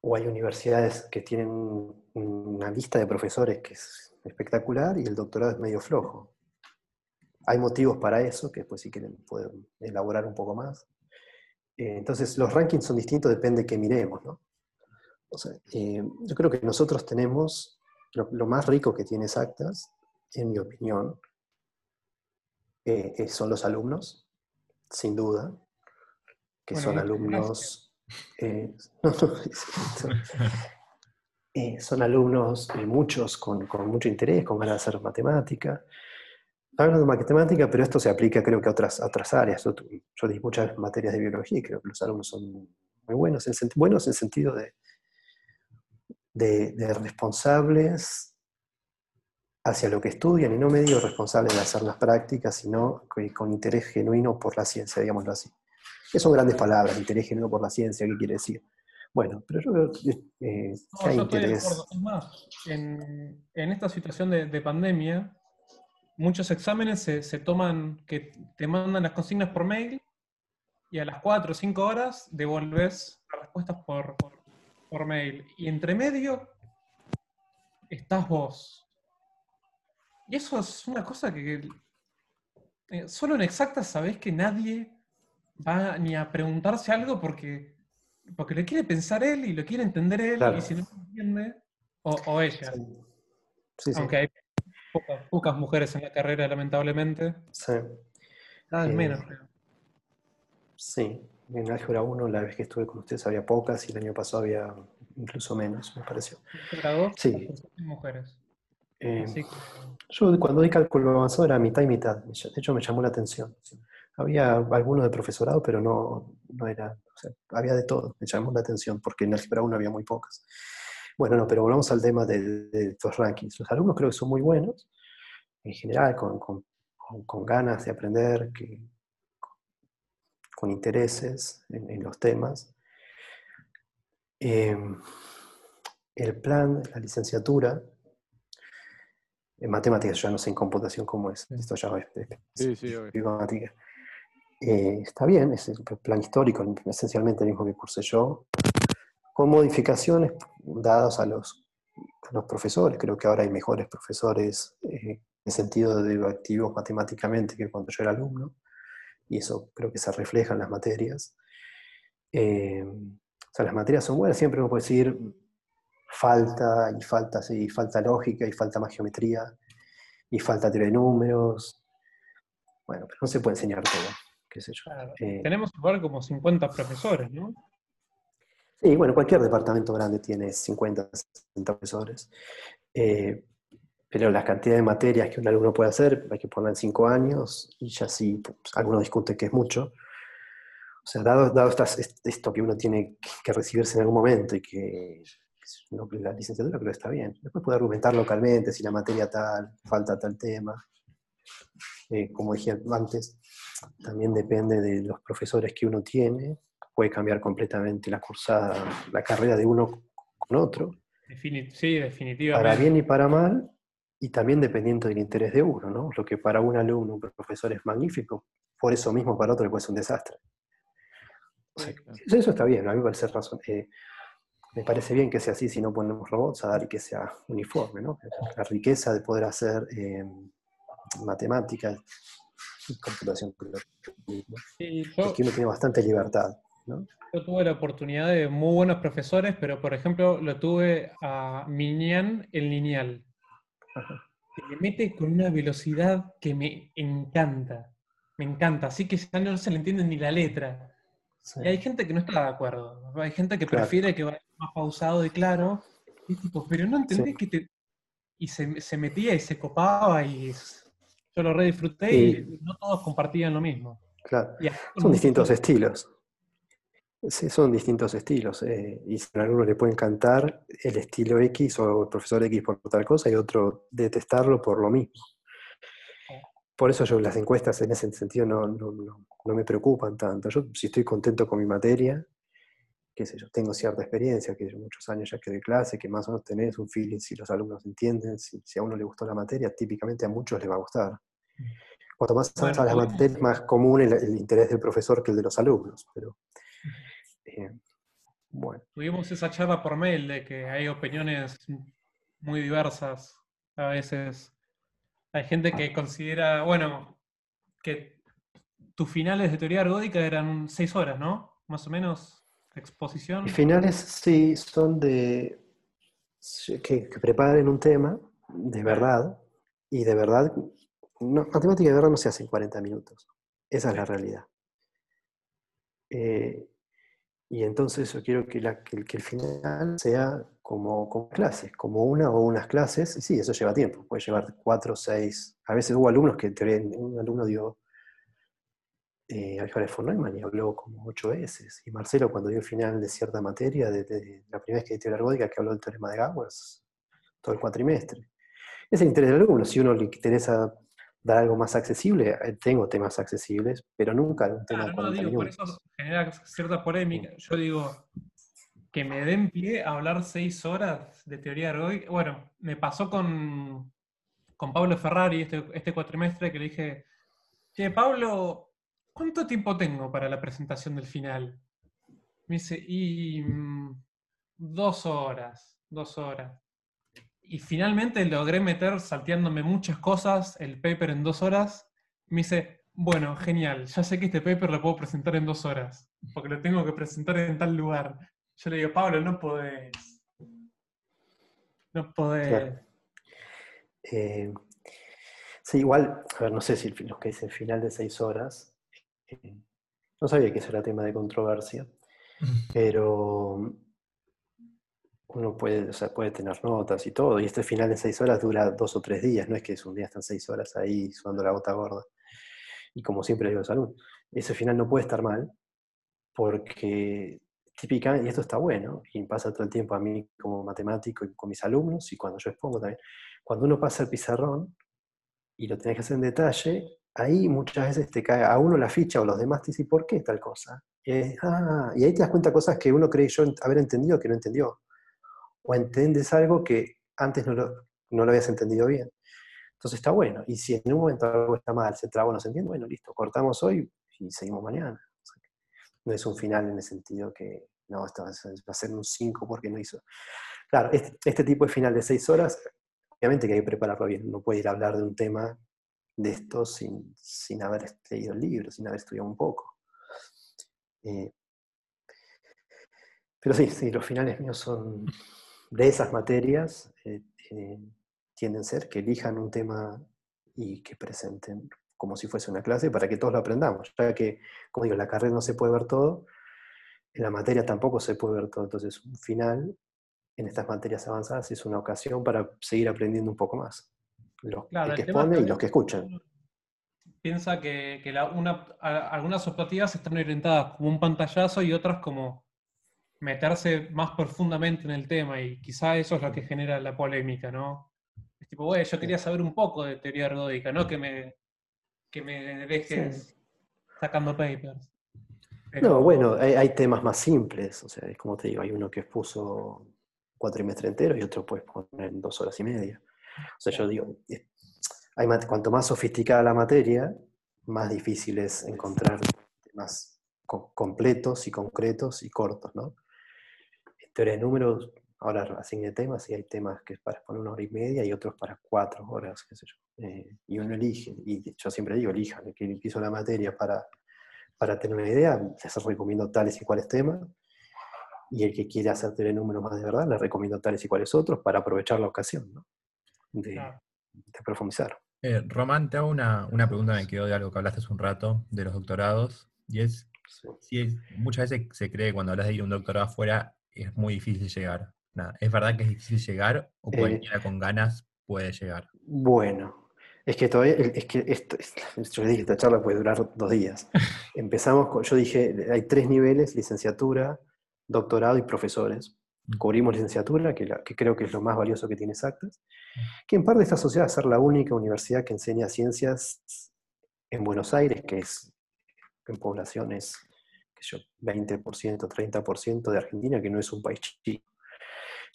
Speaker 4: o hay universidades que tienen una lista de profesores que es espectacular y el doctorado es medio flojo. Hay motivos para eso, que después si quieren pueden elaborar un poco más. Eh, entonces los rankings son distintos, depende de qué miremos. ¿no? Eh, yo creo que nosotros tenemos lo, más rico que tiene Exactas, en mi opinión, eh, son los alumnos, sin duda, que son alumnos... son alumnos, muchos con, con, mucho interés, con ganas de hacer matemática, hablando de matemática, pero esto se aplica creo que a otras, otras áreas. Yo, di muchas materias de biología y creo que los alumnos son muy buenos, en, buenos en sentido de, de, responsables hacia lo que estudian, y no medio responsables de hacer las prácticas, sino con interés genuino por la ciencia, digámoslo así. Que son grandes palabras, interés genuino por la ciencia, ¿qué quiere decir? Bueno, pero yo creo
Speaker 3: eh, que hay interés. Es más, en, en, esta situación de, de pandemia, muchos exámenes se, toman, que te mandan las consignas por mail y a las 4 o 5 horas devolves las respuestas por, por, mail. Y entre medio estás vos. Y eso es una cosa que eh, solo en exactas sabés que nadie va ni a preguntarse algo porque, porque lo quiere pensar él y lo quiere entender él y si no entiende, o, ella. Sí. Aunque hay Pocas, mujeres en la carrera, lamentablemente.
Speaker 4: Sí.
Speaker 3: Cada vez menos,
Speaker 4: creo. Sí, en Álgebra 1, la vez que estuve con ustedes había pocas y el año pasado había incluso menos, me pareció.
Speaker 3: Sí. Mujeres.
Speaker 4: Eh, yo cuando di cálculo avanzado era mitad y mitad, de hecho me llamó la atención. Había algunos de profesorado, pero no, no era, había de todo, me llamó la atención, porque en álgebra 1 había muy pocas. Bueno, no, pero volvamos al tema de, estos rankings. Los alumnos creo que son muy buenos, en general, con, con, con ganas de aprender, que, con intereses en, los temas. Em, el plan, la licenciatura, en matemáticas, ya no sé en computación cómo es, esto ya es, sí, eh, está bien, es el plan histórico, esencialmente el mismo que cursé yo, con modificaciones dadas a los, los profesores. Creo que ahora hay mejores profesores eh, en sentido de activos matemáticamente que cuando yo era alumno, y eso creo que se refleja en las materias. Eh, o sea, las materias son buenas, siempre uno puede decir falta, y falta, sí, falta lógica, y falta más geometría, y falta teoría de números. Bueno, pero no se puede enseñar todo, qué sé yo.
Speaker 3: Eh, tenemos igual como 50 profesores, ¿no?
Speaker 4: Sí, bueno, cualquier departamento grande tiene 50, 60 profesores. Eh, pero la cantidad de materias que un alumno puede hacer, hay que ponerla en cinco años, y ya sí, pues, algunos discuten que es mucho. O sea, dado, dado esto que uno tiene que recibirse en algún momento y que la licenciatura creo que está bien. Después puede argumentar localmente si la materia tal, falta tal tema. Eh, como dije antes, también depende de los profesores que uno tiene. Puede cambiar completamente la cursada, la carrera de uno con otro.
Speaker 3: sí, definitivamente.
Speaker 4: Para bien y para mal, y también dependiendo del interés de uno, ¿no? Lo que para un alumno, un profesor es magnífico, por eso mismo para otro puede ser un desastre. Eso está bien, a mí me parece razón. Eh, me parece bien que sea así si no ponemos robots a dar y que sea uniforme, ¿no? La riqueza de poder hacer eh, matemáticas y computación es que uno tiene bastante libertad. ¿No?
Speaker 3: Yo tuve la oportunidad de muy buenos profesores, pero por ejemplo lo tuve a Miñán en lineal que me mete con una velocidad que me encanta. Me encanta. Así que ya no se le entiende ni la letra. Y hay gente que no está de acuerdo. Hay gente que prefiere que vaya más pausado y claro. Y tipo, pero no entendés que te. Y se, metía y se copaba y yo lo re disfruté y no todos compartían lo mismo.
Speaker 4: Claro. Son distintos estilos. Sí, son distintos estilos. Eh, y a alguno le puede encantar el estilo X o el profesor X por tal cosa y otro detestarlo por lo mismo. Por eso yo las encuestas en ese sentido no, no, no, me preocupan tanto. Yo si estoy contento con mi materia, qué sé yo, tengo cierta experiencia, que muchos años ya que de clase, que más o menos tenés un feeling si los alumnos entienden, si, a uno le gustó la materia, típicamente a muchos les va a gustar. Cuanto más avanza la materia, más común el, el, interés del profesor que el de los alumnos. Pero eh, bueno.
Speaker 3: Tuvimos esa charla por mail de que hay opiniones muy diversas. A veces hay gente que considera, bueno, que tus finales de teoría ergódica eran seis horas, ¿no? Más o menos, exposición.
Speaker 4: finales sí son de que, preparen un tema de verdad y de verdad, matemática de verdad no se hace en 40 minutos. Esa es la realidad. Eh, y entonces yo quiero que, el final sea como, clases, como una o unas clases. Y sí, eso lleva tiempo, puede llevar cuatro seis. A veces hubo alumnos que un alumno dio eh, álgebra de Neumann y habló como ocho veces. Y Marcelo, cuando dio el final de cierta materia, de, la primera vez que dio la ergódica, que habló del teorema de Gauss, todo el cuatrimestre. Es el interés del alumno. Si uno le interesa dar algo más accesible. Eh, tengo temas accesibles, pero nunca un tema
Speaker 3: claro, no, digo, Por eso genera cierta polémica. Yo digo, que me den pie a hablar seis horas de teoría ergódica. Bueno, me pasó con, con Pablo Ferrari este, este cuatrimestre que le dije, che, Pablo, ¿cuánto tiempo tengo para la presentación del final? Me dice, y mm, dos horas, dos horas. Y finalmente logré meter, salteándome muchas cosas, el paper en dos horas. Me dice, bueno, genial, ya sé que este paper lo puedo presentar en dos horas, porque lo tengo que presentar en tal lugar. Yo le digo, Pablo, no podés. No podés.
Speaker 4: Eh, sí, igual, a ver, no sé si lo que dice el final de seis horas, eh, no sabía que eso era tema de controversia, pero uno puede, o sea, puede tener notas y todo, y este final en seis horas dura dos o tres días, no es que es un día están seis horas ahí sudando la gota gorda. Y como siempre digo, salud, ese final no puede estar mal, porque típicamente, y esto está bueno, y pasa todo el tiempo a mí como matemático y con mis alumnos, y cuando yo expongo también, cuando uno pasa el pizarrón y lo tenés que hacer en detalle, ahí muchas veces te cae a uno la ficha o los demás te dicen, ¿por qué tal cosa? ah, y ahí te das cuenta de cosas que uno cree yo haber entendido que no entendió o entiendes algo que antes no lo, no lo habías entendido bien. Entonces está bueno. Y si en un momento algo está mal, se traba, no se entiende, bueno, listo, cortamos hoy y seguimos mañana. no es un final en el sentido que, no, esto va a ser un 5 porque no hizo. Claro, este, este, tipo de final de 6 horas, obviamente que hay que prepararlo bien. No puede ir a hablar de un tema de esto sin, sin haber leído el libro, sin haber estudiado un poco. Eh, pero sí, sí, los finales míos son, de esas materias eh, eh, tienden a ser que elijan un tema y que presenten como si fuese una clase para que todos lo aprendamos, ya que, como digo, en la carrera no se puede ver todo, en la materia tampoco se puede ver todo, entonces un final en estas materias avanzadas es una ocasión para seguir aprendiendo un poco más, los que exponen y los que escuchan.
Speaker 3: Piensa que, algunas optativas están orientadas como un pantallazo y otras como meterse más profundamente en el tema y quizá eso es lo que genera la polémica, ¿no? Es tipo, bueno, yo quería saber un poco de teoría ergódica, no que me, que me dejes sacando papers.
Speaker 4: No, bueno, hay, temas más simples, o sea, es como te digo, hay uno que expuso cuatrimestre entero y otro puedes poner en dos horas y media. O sea, yo digo, hay, cuanto más sofisticada la materia, más difícil es encontrar temas completos y concretos y cortos, ¿no? Teoría de números, ahora asigne temas y hay temas que es para poner una hora y media y otros para cuatro horas, qué sé yo. Eh, y uno elige, y yo siempre digo, elijan, el que hizo la materia para, para tener una idea, les recomiendo tales y cuales temas, y el que quiere hacer teoría de números más de verdad, les recomiendo tales y cuales otros para aprovechar la ocasión ¿no? de, profundizar.
Speaker 1: Eh, Román, te hago una, una pregunta, me quedó de algo que hablaste hace un rato, de los doctorados, y es, si muchas veces se cree cuando hablas de ir a un doctorado afuera, es muy difícil llegar. ¿Es verdad que es difícil llegar o eh, cualquiera con ganas puede llegar?
Speaker 4: Bueno, es que todavía, es que esto, yo dije, esta charla puede durar dos días. Empezamos con, yo dije, hay tres niveles, licenciatura, doctorado y profesores. Mm. Cubrimos licenciatura, que, que creo que es lo más valioso que tiene Exactas, mm. que en parte está asociada a ser la única universidad que enseña ciencias en Buenos Aires, que es en poblaciones 20%, 30% de Argentina, que no es un país chico.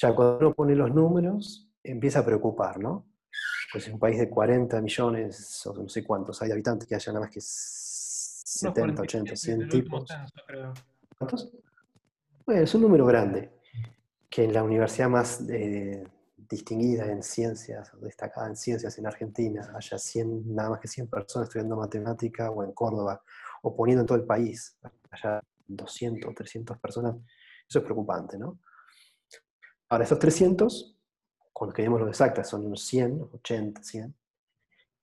Speaker 4: Ya cuando uno pone los números, empieza a preocupar, ¿no? Pues es un país de 40 millones, o no sé cuántos hay habitantes, que haya nada más que 70, 80, 100 tipos. ¿Cuántos? Bueno, es un número grande, que en la universidad más eh, distinguida en ciencias, destacada en ciencias en Argentina, haya 100, nada más que 100 personas estudiando matemática, o en Córdoba, o poniendo en todo el país, haya 200, 300 personas, eso es preocupante, ¿no? Ahora, esos 300, cuando queremos los exactas, son unos 100, 80, 100,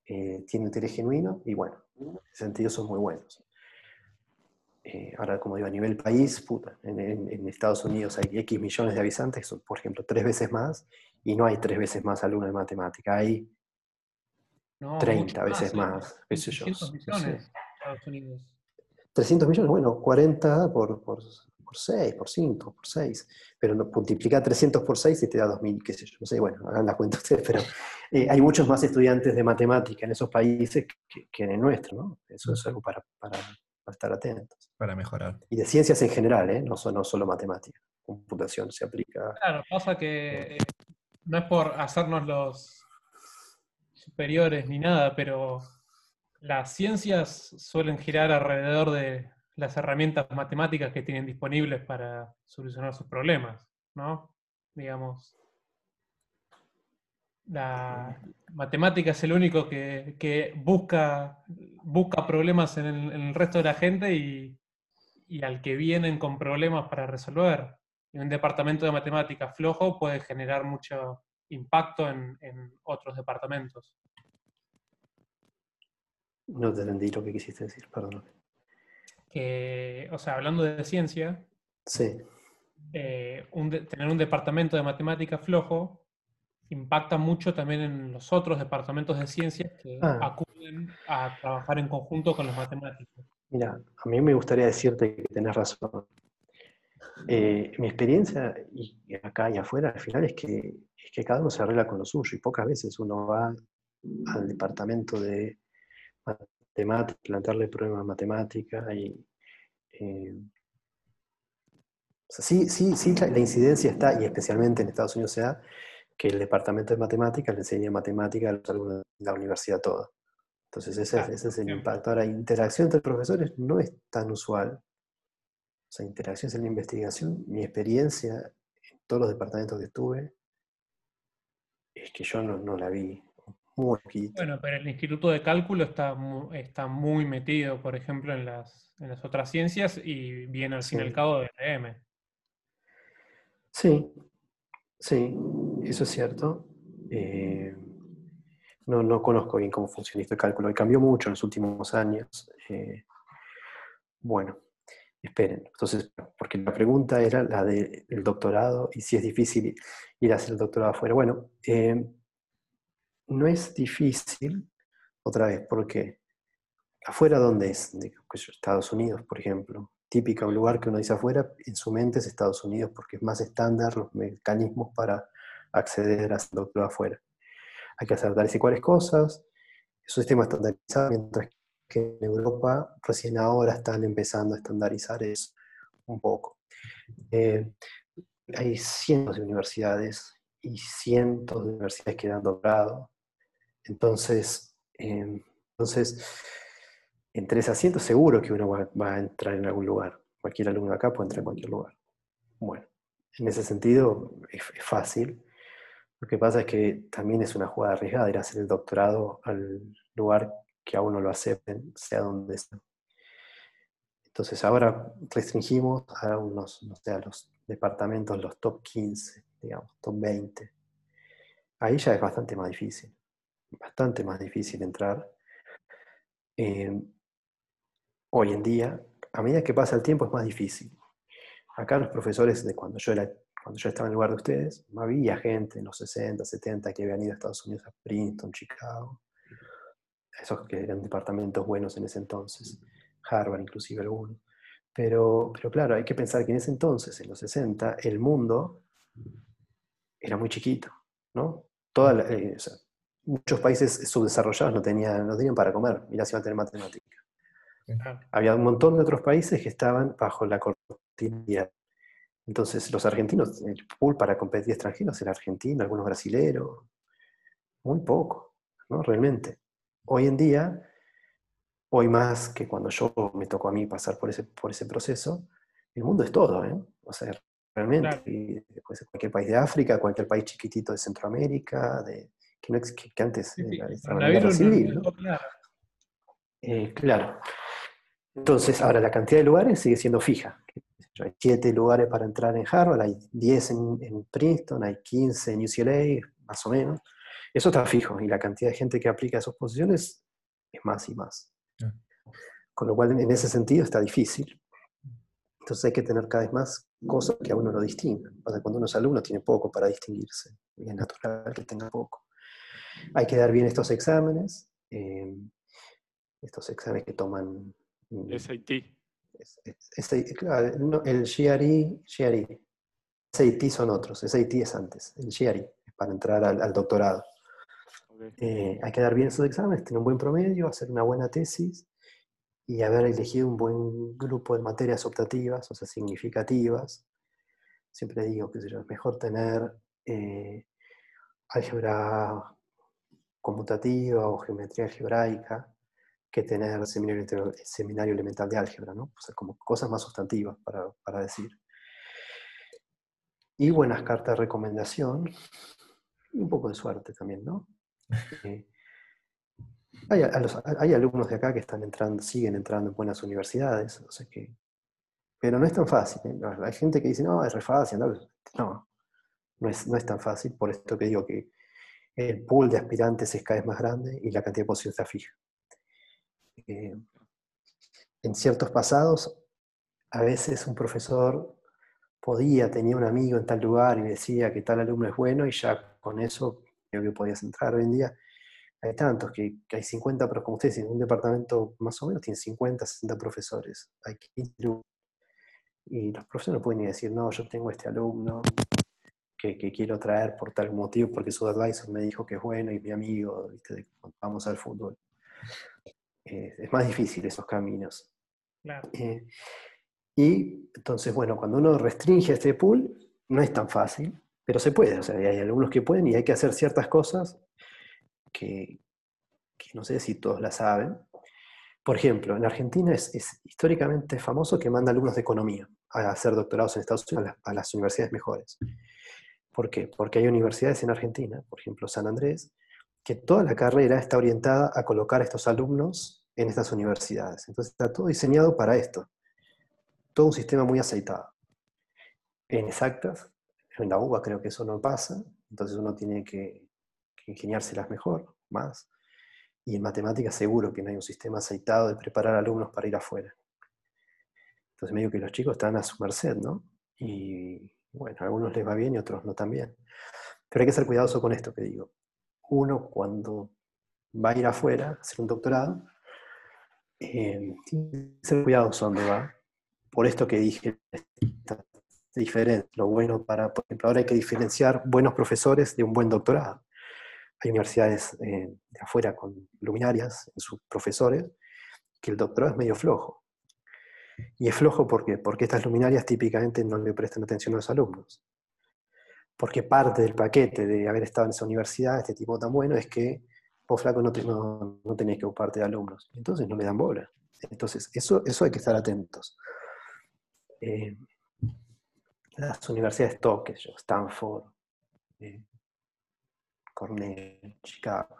Speaker 4: eh, tienen interés genuino y bueno, en ese sentido son muy buenos. Eh, ahora, como digo, a nivel país, puta, en, Estados Unidos hay X millones de habitantes, que son, por ejemplo, tres veces más, y no hay tres veces más alumnos de matemática, hay 30 veces más, qué sé yo. Millones, Estados Unidos. 300 millones, bueno, 40 por, por, 6, por 5, por 6. Pero no, multiplica 300 por 6 y te da 2.000, qué sé yo. No sé, bueno, hagan la cuenta ustedes, pero eh, hay muchos más estudiantes de matemática en esos países que, en el nuestro, ¿no? Eso es algo para, para, estar atentos.
Speaker 1: Para mejorar.
Speaker 4: Y de ciencias en general, ¿eh? No, no solo matemática. Computación se aplica.
Speaker 3: Claro, pasa que eh, no es por hacernos los superiores ni nada, pero las ciencias suelen girar alrededor de las herramientas matemáticas que tienen disponibles para solucionar sus problemas, ¿no? Digamos, la matemática es el único que, busca, problemas en el, resto de la gente y, al que vienen con problemas para resolver. Y un departamento de matemáticas flojo puede generar mucho impacto en otros departamentos.
Speaker 4: No te entendí lo que quisiste decir, perdón.
Speaker 3: Que, o sea, hablando de ciencia.
Speaker 4: Sí.
Speaker 3: eh, tener un departamento de matemáticas flojo impacta mucho también en los otros departamentos de ciencias que ah. acuden a trabajar en conjunto con los matemáticos.
Speaker 4: Mira, a mí me gustaría decirte que tenés razón. Eh, mi experiencia y acá y afuera al final es que, es que cada uno se arregla con lo suyo y pocas veces uno va al departamento de matemáticas, plantearle problemas de matemática y... Eh, sí, sí, sí, la, incidencia está, y especialmente en Estados Unidos se da, que el departamento de matemáticas le enseña matemática a los alumnos de la universidad toda. Entonces ese, ese es el impacto. Ahora, interacción entre profesores no es tan usual. O sea, interacciones en la investigación, mi experiencia en todos los departamentos que estuve, es que yo no, no la vi. Muy
Speaker 3: bueno, pero el Instituto de Cálculo está muy, está muy metido, por ejemplo, en las, en las otras ciencias y viene al fin y al cabo de EM.
Speaker 4: Sí, sí, eso es cierto. Eh, no, no, conozco bien cómo funciona este cálculo y cambió mucho en los últimos años. Eh, bueno, esperen. Entonces, porque la pregunta era la del doctorado y si es difícil ir a hacer el doctorado afuera. Bueno, eh, no es difícil, otra vez, porque afuera, ¿dónde es? Estados Unidos, por ejemplo. Típica, un lugar que uno dice afuera, en su mente es Estados Unidos, porque es más estándar los mecanismos para acceder a hacer doctorado afuera. Hay que y cuales cosas, es un sistema estandarizado, mientras que en Europa recién ahora están empezando a estandarizar eso un poco. Eh, hay cientos de universidades y cientos de universidades que dan doctorado, entonces, em, entonces entre esas asientos seguro que uno va, a entrar en algún lugar. Cualquier alumno acá puede entrar en cualquier lugar. Bueno, en ese sentido es, fácil. Lo que pasa es que también es una jugada arriesgada ir a hacer el doctorado al lugar que a uno lo acepten, sea donde sea. Entonces ahora restringimos a unos, no sé, a los departamentos, los top 15, digamos, top 20. Ahí ya es bastante más difícil bastante más difícil entrar. Eh, hoy en día, a medida que pasa el tiempo, es más difícil. Acá los profesores de cuando yo, era, cuando yo estaba en el lugar de ustedes, había gente en los 60, 70 que habían ido a Estados Unidos, a Princeton, Chicago, esos que eran departamentos buenos en ese entonces, Harvard inclusive algunos. Pero, pero claro, hay que pensar que en ese entonces, en los 60, el mundo era muy chiquito, ¿no? Toda la, eh, muchos países subdesarrollados no tenían, no tenían para comer, mirá si van a tener matemática. Había un montón de otros países que estaban bajo la cortina. Entonces, los argentinos, el pool para competir extranjeros era argentino, algunos brasileros, muy poco, ¿no? Realmente. Hoy en día, hoy más que cuando yo me tocó a mí pasar por ese, por ese proceso, el mundo es todo, ¿eh? O sea, realmente, puede ser cualquier país de África, cualquier país chiquitito de Centroamérica, de, que, antes era la guerra civil. Eh, claro. Entonces, ahora la cantidad de lugares sigue siendo fija. Hay siete lugares para entrar en Harvard, hay 10 en, Princeton, hay 15 en UCLA, más o menos. Eso está fijo y la cantidad de gente que aplica a esas posiciones es más y más. Ah. Con lo cual, en ese sentido, está difícil. Entonces hay que tener cada vez más cosas que a uno lo distingan. Cuando uno es alumno tiene poco para distinguirse. Y es natural que tenga poco. Hay que dar bien estos exámenes, em, estos exámenes que toman...
Speaker 2: SAT.
Speaker 4: el GRE, GRE. SAT son otros, SAT es antes, el GRE es para entrar al, doctorado. Eh, hay que dar bien esos exámenes, tener un buen promedio, hacer una buena tesis y haber elegido un buen grupo de materias optativas, o sea, significativas. Siempre digo que es mejor tener eh, álgebra conmutativa o geometría algebraica que tener seminario, elemental de álgebra, ¿no? Como cosas más sustantivas para, decir. Y buenas cartas de recomendación, y un poco de suerte también, ¿no? Eh, hay, alumnos de acá que están entrando, siguen entrando en buenas universidades, o sea que, pero no es tan fácil. ¿eh? Hay gente que dice, no, es re fácil. No, no, es, no es tan fácil, por esto que digo que el pool de aspirantes es cada vez más grande y la cantidad de posiciones está fija. Eh, en ciertos pasados, a veces un profesor podía, tenía un amigo en tal lugar y decía que tal alumno es bueno y ya con eso creo que podías entrar. Hoy en día hay tantos que, hay 50, pero como ustedes en un departamento más o menos tiene 50, 60 profesores. Hay 15 y los profesores no pueden ni decir, no, yo tengo este alumno que, quiero traer por tal motivo, porque su advisor me dijo que es bueno y mi amigo, ¿viste? vamos al fútbol. Eh, es más difícil esos caminos. Eh, y entonces, bueno, cuando uno restringe este pool, no es tan fácil, pero se puede. O sea, hay algunos que pueden y hay que hacer ciertas cosas que, no sé si todos la saben. Por ejemplo, en Argentina es, históricamente famoso que manda alumnos de economía a hacer doctorados en Estados Unidos a las, universidades mejores. ¿Por qué? Porque hay universidades en Argentina, por ejemplo San Andrés, que toda la carrera está orientada a colocar a estos alumnos en estas universidades. Entonces está todo diseñado para esto. Todo un sistema muy aceitado. En exactas, en la UBA creo que eso no pasa, entonces uno tiene que, ingeniárselas mejor, más. Y en matemáticas seguro que no hay un sistema aceitado de preparar alumnos para ir afuera. Entonces medio que los chicos están a su merced, ¿no? Y bueno, a algunos les va bien y a otros no tan bien. Pero hay que ser cuidadoso con esto que digo. Uno cuando va a ir afuera a hacer un doctorado, eh, tiene que ser cuidadoso donde va. Por esto que dije, diferente. Lo bueno para, por ejemplo, ahora hay que diferenciar buenos profesores de un buen doctorado hay universidades eh, de afuera con luminarias en sus profesores, que el doctorado es medio flojo. Y es flojo porque, estas luminarias típicamente no le prestan atención a los alumnos. Porque parte del paquete de haber estado en esa universidad, este tipo tan bueno, es que vos flaco no, no, no tenés que ocuparte de alumnos. Entonces no le dan bola. Entonces, eso, eso hay que estar atentos. Eh, las universidades top, Stanford, eh, Cornell, Chicago.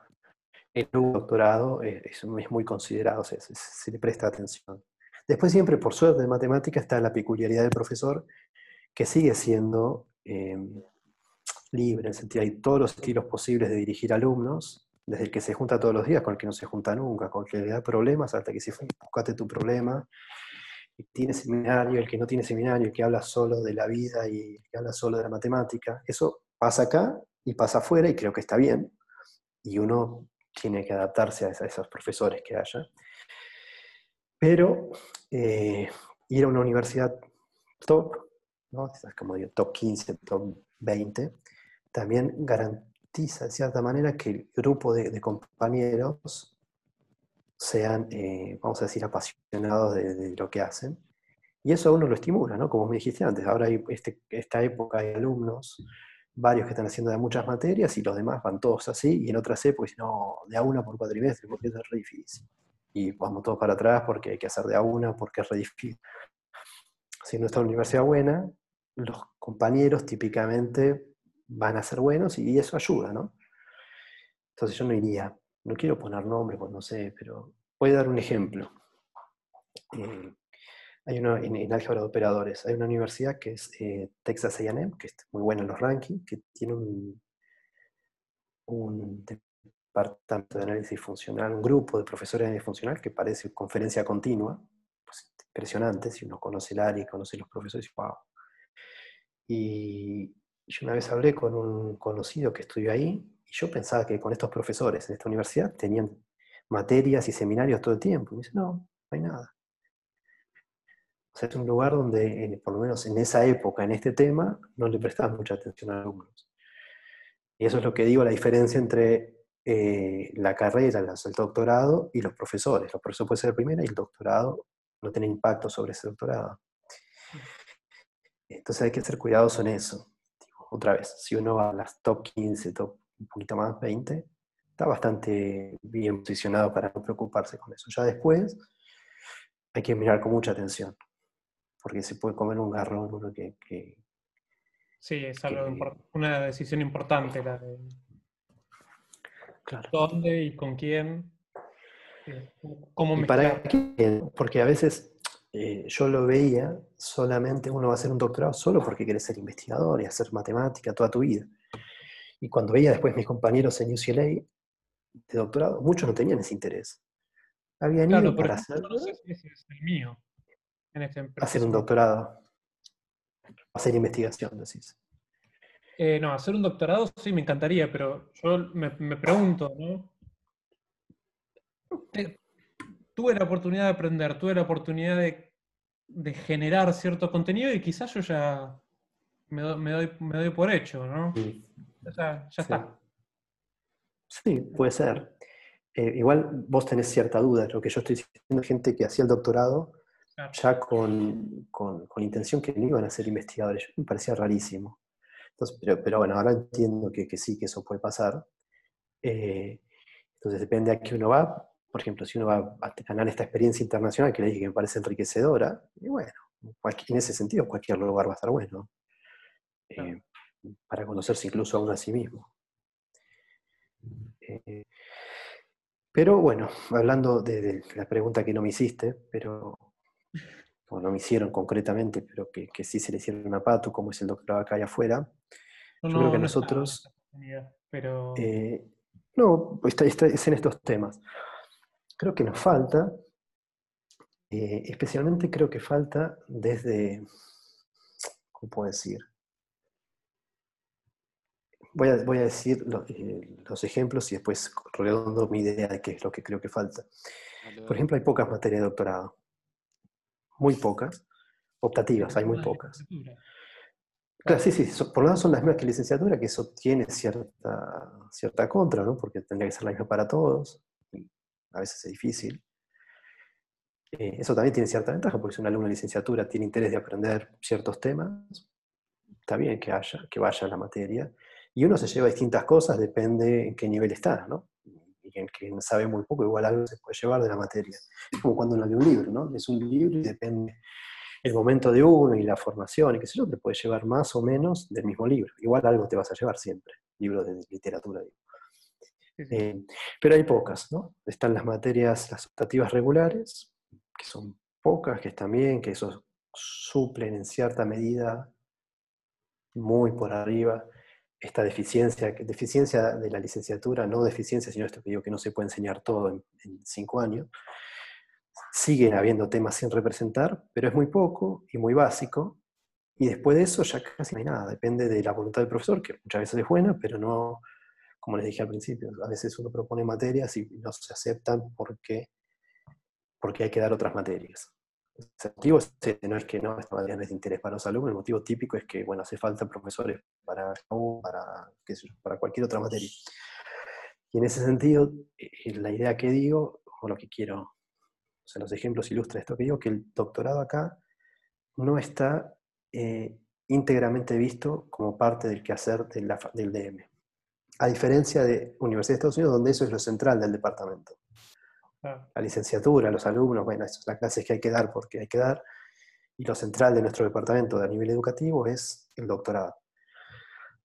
Speaker 4: El doctorado es, muy considerado, se, le presta atención. Después siempre, por suerte, en matemática está la peculiaridad del profesor, que sigue siendo em, libre, en el sentido hay todos los estilos posibles de dirigir alumnos, desde el que se junta todos los días con el que no se junta nunca, con el que le da problemas, hasta que si fue, buscate tu problema, y tiene seminario, el que no tiene seminario, el que habla solo de la vida y el que habla solo de la matemática, eso pasa acá y pasa afuera y creo que está bien. Y uno tiene que adaptarse a, esos profesores que haya. Pero eh, ir a una universidad top, ¿no? como digo, top 15, top 20, también garantiza de cierta manera que el grupo de, compañeros sean, eh, vamos a decir, apasionados de, lo que hacen. Y eso a uno lo estimula, ¿no? Como me dijiste antes, ahora hay este, esta época hay alumnos varios que están haciendo de muchas materias y los demás van todos así, y en otras épocas, no, de a una por cuatrimestre, porque eso es re difícil. Y vamos todos para atrás porque hay que hacer de a una, porque es re difícil. Si no está una universidad buena, los compañeros típicamente van a ser buenos y eso ayuda, ¿no? Entonces yo no iría, no quiero poner nombre, pues no sé, pero voy a dar un ejemplo. Eh, hay una, en, álgebra de operadores, hay una universidad que es eh, Texas AM, que es muy buena en los rankings, que tiene un departamento de análisis funcional, un grupo de profesores de análisis funcional que parece conferencia continua, pues, impresionante, si uno conoce el área y conoce los profesores, wow. Y yo una vez hablé con un conocido que estudió ahí, y yo pensaba que con estos profesores en esta universidad tenían materias y seminarios todo el tiempo. Y me dice, no, no hay nada. O sea, es un lugar donde, por lo menos en esa época, en este tema, no le prestaban mucha atención a alumnos. Y eso es lo que digo, la diferencia entre eh, la carrera, el doctorado y los profesores. Los profesores pueden ser primera y el doctorado no tiene impacto sobre ese doctorado. Entonces hay que ser cuidadoso en eso. otra vez, si uno va a las top 15, top un poquito más, 20, está bastante bien posicionado para no preocuparse con eso. Ya después hay que mirar con mucha atención porque se puede comer un garrón uno que...
Speaker 3: sí, es algo una decisión importante la de dónde y con quién,
Speaker 4: eh, cómo para qué? Porque a veces eh, yo lo veía, solamente uno va a hacer un doctorado solo porque quiere ser investigador y hacer matemática toda tu vida. Y cuando veía después mis compañeros en UCLA de doctorado, muchos no tenían ese interés. Habían ido para hacer...
Speaker 3: No sé si es el mío.
Speaker 4: Hacer un doctorado. Hacer investigación, decís.
Speaker 3: Eh, no, hacer un doctorado sí me encantaría, pero yo me, pregunto, ¿no? tuve la oportunidad de aprender, tuve la oportunidad de, generar cierto contenido y quizás yo ya me, doy, por hecho, ¿no? O sea, ya está.
Speaker 4: Sí, puede ser. Eh, igual vos tenés cierta duda, lo que yo estoy diciendo gente que hacía el doctorado ya con, con, intención que no iban a ser investigadores. me parecía rarísimo. Entonces, pero, pero, bueno, ahora entiendo que, que, sí, que eso puede pasar. Eh, entonces depende a qué uno va. Por ejemplo, si uno va a ganar esta experiencia internacional que le dije que me parece enriquecedora, y bueno, en ese sentido cualquier lugar va a estar bueno. Eh, para conocerse incluso a uno a sí mismo. Eh, pero bueno, hablando de, la pregunta que no me hiciste, pero o no me hicieron concretamente, pero que, sí se le hicieron a Pato, como es el doctorado acá y afuera, yo creo que nosotros...
Speaker 3: Pero...
Speaker 4: Eh, no, está, es en estos temas. Creo que nos falta, eh, especialmente creo que falta desde, ¿cómo puedo decir? Voy a, voy a decir eh, los ejemplos y después redondo mi idea de qué es lo que creo que falta. Por ejemplo, hay pocas materias de doctorado muy pocas. Optativas, hay muy pocas. Claro, sí, sí, por lo menos son las mismas que licenciatura, que eso tiene cierta, cierta contra, ¿no? Porque tendría que ser la misma para todos, a veces es difícil. Eh, eso también tiene cierta ventaja, porque si un alumno de licenciatura tiene interés de aprender ciertos temas, está bien que haya, que vaya a la materia, y uno se lleva distintas cosas, depende en qué nivel está, ¿no? Y quien, sabe muy poco, igual algo se puede llevar de la materia. Es como cuando uno lee un libro, ¿no? Es un libro y depende el momento de uno y la formación y qué sé yo, te puede llevar más o menos del mismo libro. Igual algo te vas a llevar siempre, libro de literatura. Eh, pero hay pocas, ¿no? Están las materias, las optativas regulares, que son pocas, que están bien, que eso suplen en cierta medida, muy por arriba, esta deficiencia, deficiencia de la licenciatura, no deficiencia, sino esto que digo que no se puede enseñar todo en, cinco años, siguen habiendo temas sin representar, pero es muy poco y muy básico, y después de eso ya casi no hay nada, depende de la voluntad del profesor, que muchas veces es buena, pero no, como les dije al principio, a veces uno propone materias y no se aceptan porque, porque hay que dar otras materias. El motivo no es que no, esta materia no es de interés para los alumnos, el motivo típico es que, bueno, hace falta profesores para, para, para cualquier otra materia. Y en ese sentido, eh, la idea que digo, o lo que quiero, o sea, los ejemplos ilustran esto que digo, que el doctorado acá no está eh, íntegramente visto como parte del quehacer de del DM. A diferencia de Universidad de Estados Unidos, donde eso es lo central del departamento la licenciatura, los alumnos, bueno, esas son las clases que hay que dar porque hay que dar, y lo central de nuestro departamento a nivel educativo es el doctorado.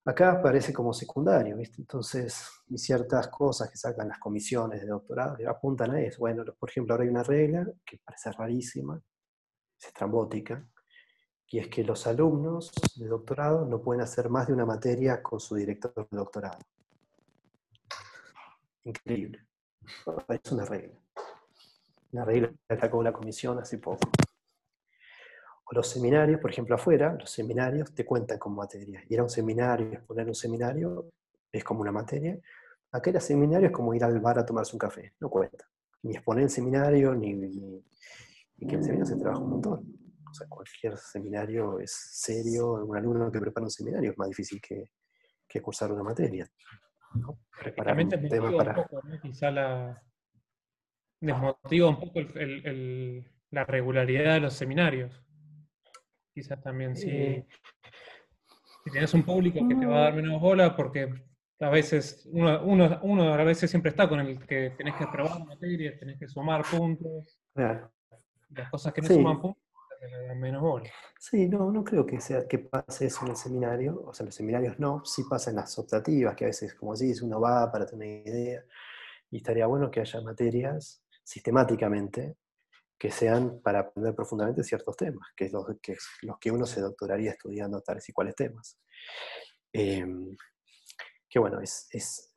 Speaker 4: Acá parece como secundario, ¿viste? Entonces, y ciertas cosas que sacan las comisiones de doctorado apuntan a eso. Bueno, por ejemplo, ahora hay una regla que parece rarísima, es estrambótica, y es que los alumnos de doctorado no pueden hacer más de una materia con su director de doctorado. Increíble. Es una regla. Una regla que atacó la comisión hace poco. O los seminarios, por ejemplo, afuera, los seminarios te cuentan como materia. Ir a un seminario, exponer un seminario, es como una materia. Acá el seminario es como ir al bar a tomarse un café, no cuenta. Ni exponer el seminario, ni, que el seminario se trabaja un montón. O sea, cualquier seminario es serio, un alumno que prepara un seminario es más difícil que, que cursar una materia.
Speaker 3: ¿no? Preparar un tema para... Quizá la, desmotiva un poco la regularidad de los seminarios. Quizás también si, eh. si tienes un público que te va a dar menos bola porque a veces uno, uno, a veces siempre está con el que tenés que probar materias, tenés que sumar puntos. Las cosas que no suman puntos te dan menos bola.
Speaker 4: Sí, no, no creo que sea que pase eso en el seminario, o sea, en los seminarios no, sí pasa en las optativas, que a veces, como decís, uno va para tener una idea, y estaría bueno que haya materias sistemáticamente que sean para aprender profundamente ciertos temas, que es los que, los que uno se doctoraría estudiando tales y cuales temas. Em, que bueno, es, es,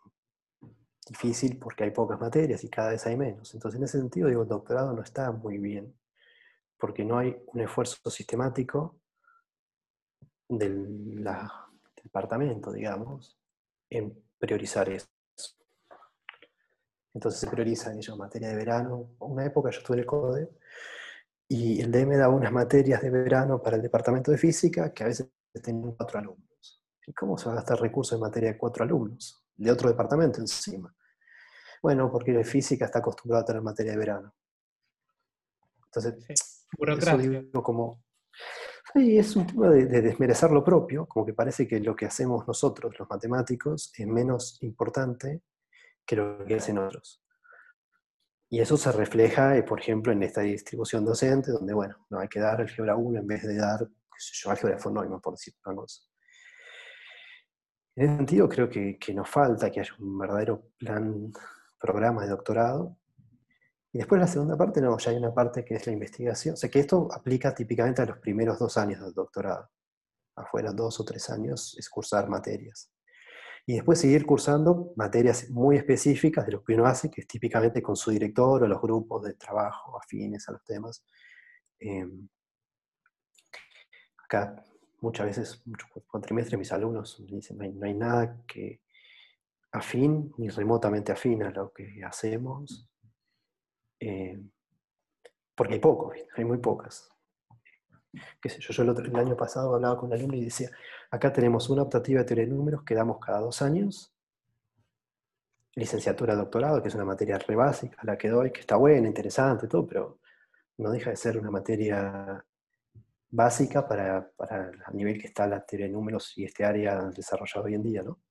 Speaker 4: difícil porque hay pocas materias y cada vez hay menos. Entonces, en ese sentido, digo, el doctorado no está muy bien, porque no hay un esfuerzo sistemático del departamento, digamos, en priorizar eso. Entonces se prioriza en materia de verano. Una época yo estuve en el CODE y el DM daba unas materias de verano para el departamento de física que a veces tenían cuatro alumnos. ¿Y cómo se va a gastar recursos en materia de cuatro alumnos? De otro departamento encima. Bueno, porque la física está acostumbrada a tener materia de verano. Entonces, eso digo como... Sí, es un tema de, de, desmerecer lo propio, como que parece que lo que hacemos nosotros, los matemáticos, es menos importante que lo que hacen otros. Y eso se refleja, eh, por ejemplo, en esta distribución docente, donde, bueno, no hay que dar álgebra 1 en vez de dar, qué sé yo, álgebra por decir una cosa. En ese sentido, creo que, que nos falta que haya un verdadero plan, programa de doctorado. Y después la segunda parte, no, ya hay una parte que es la investigación. O sea, que esto aplica típicamente a los primeros dos años del doctorado. Afuera, dos o tres años, es cursar materias y después seguir cursando materias muy específicas de lo que uno hace, que es típicamente con su director o los grupos de trabajo afines a los temas. Em, acá muchas veces, muchos cuatrimestres, mis alumnos me dicen, no hay, nada que afín ni remotamente afín a lo que hacemos, em, porque hay pocos, hay muy pocas. Yo el, año pasado hablaba con un alumno y decía, Acá tenemos una optativa de teoría de números que damos cada dos años. Licenciatura, doctorado, que es una materia re básica, la que doy, que está buena, interesante, todo, pero no deja de ser una materia básica para, para el nivel que está la teoría de números y este área desarrollada hoy en día, ¿no?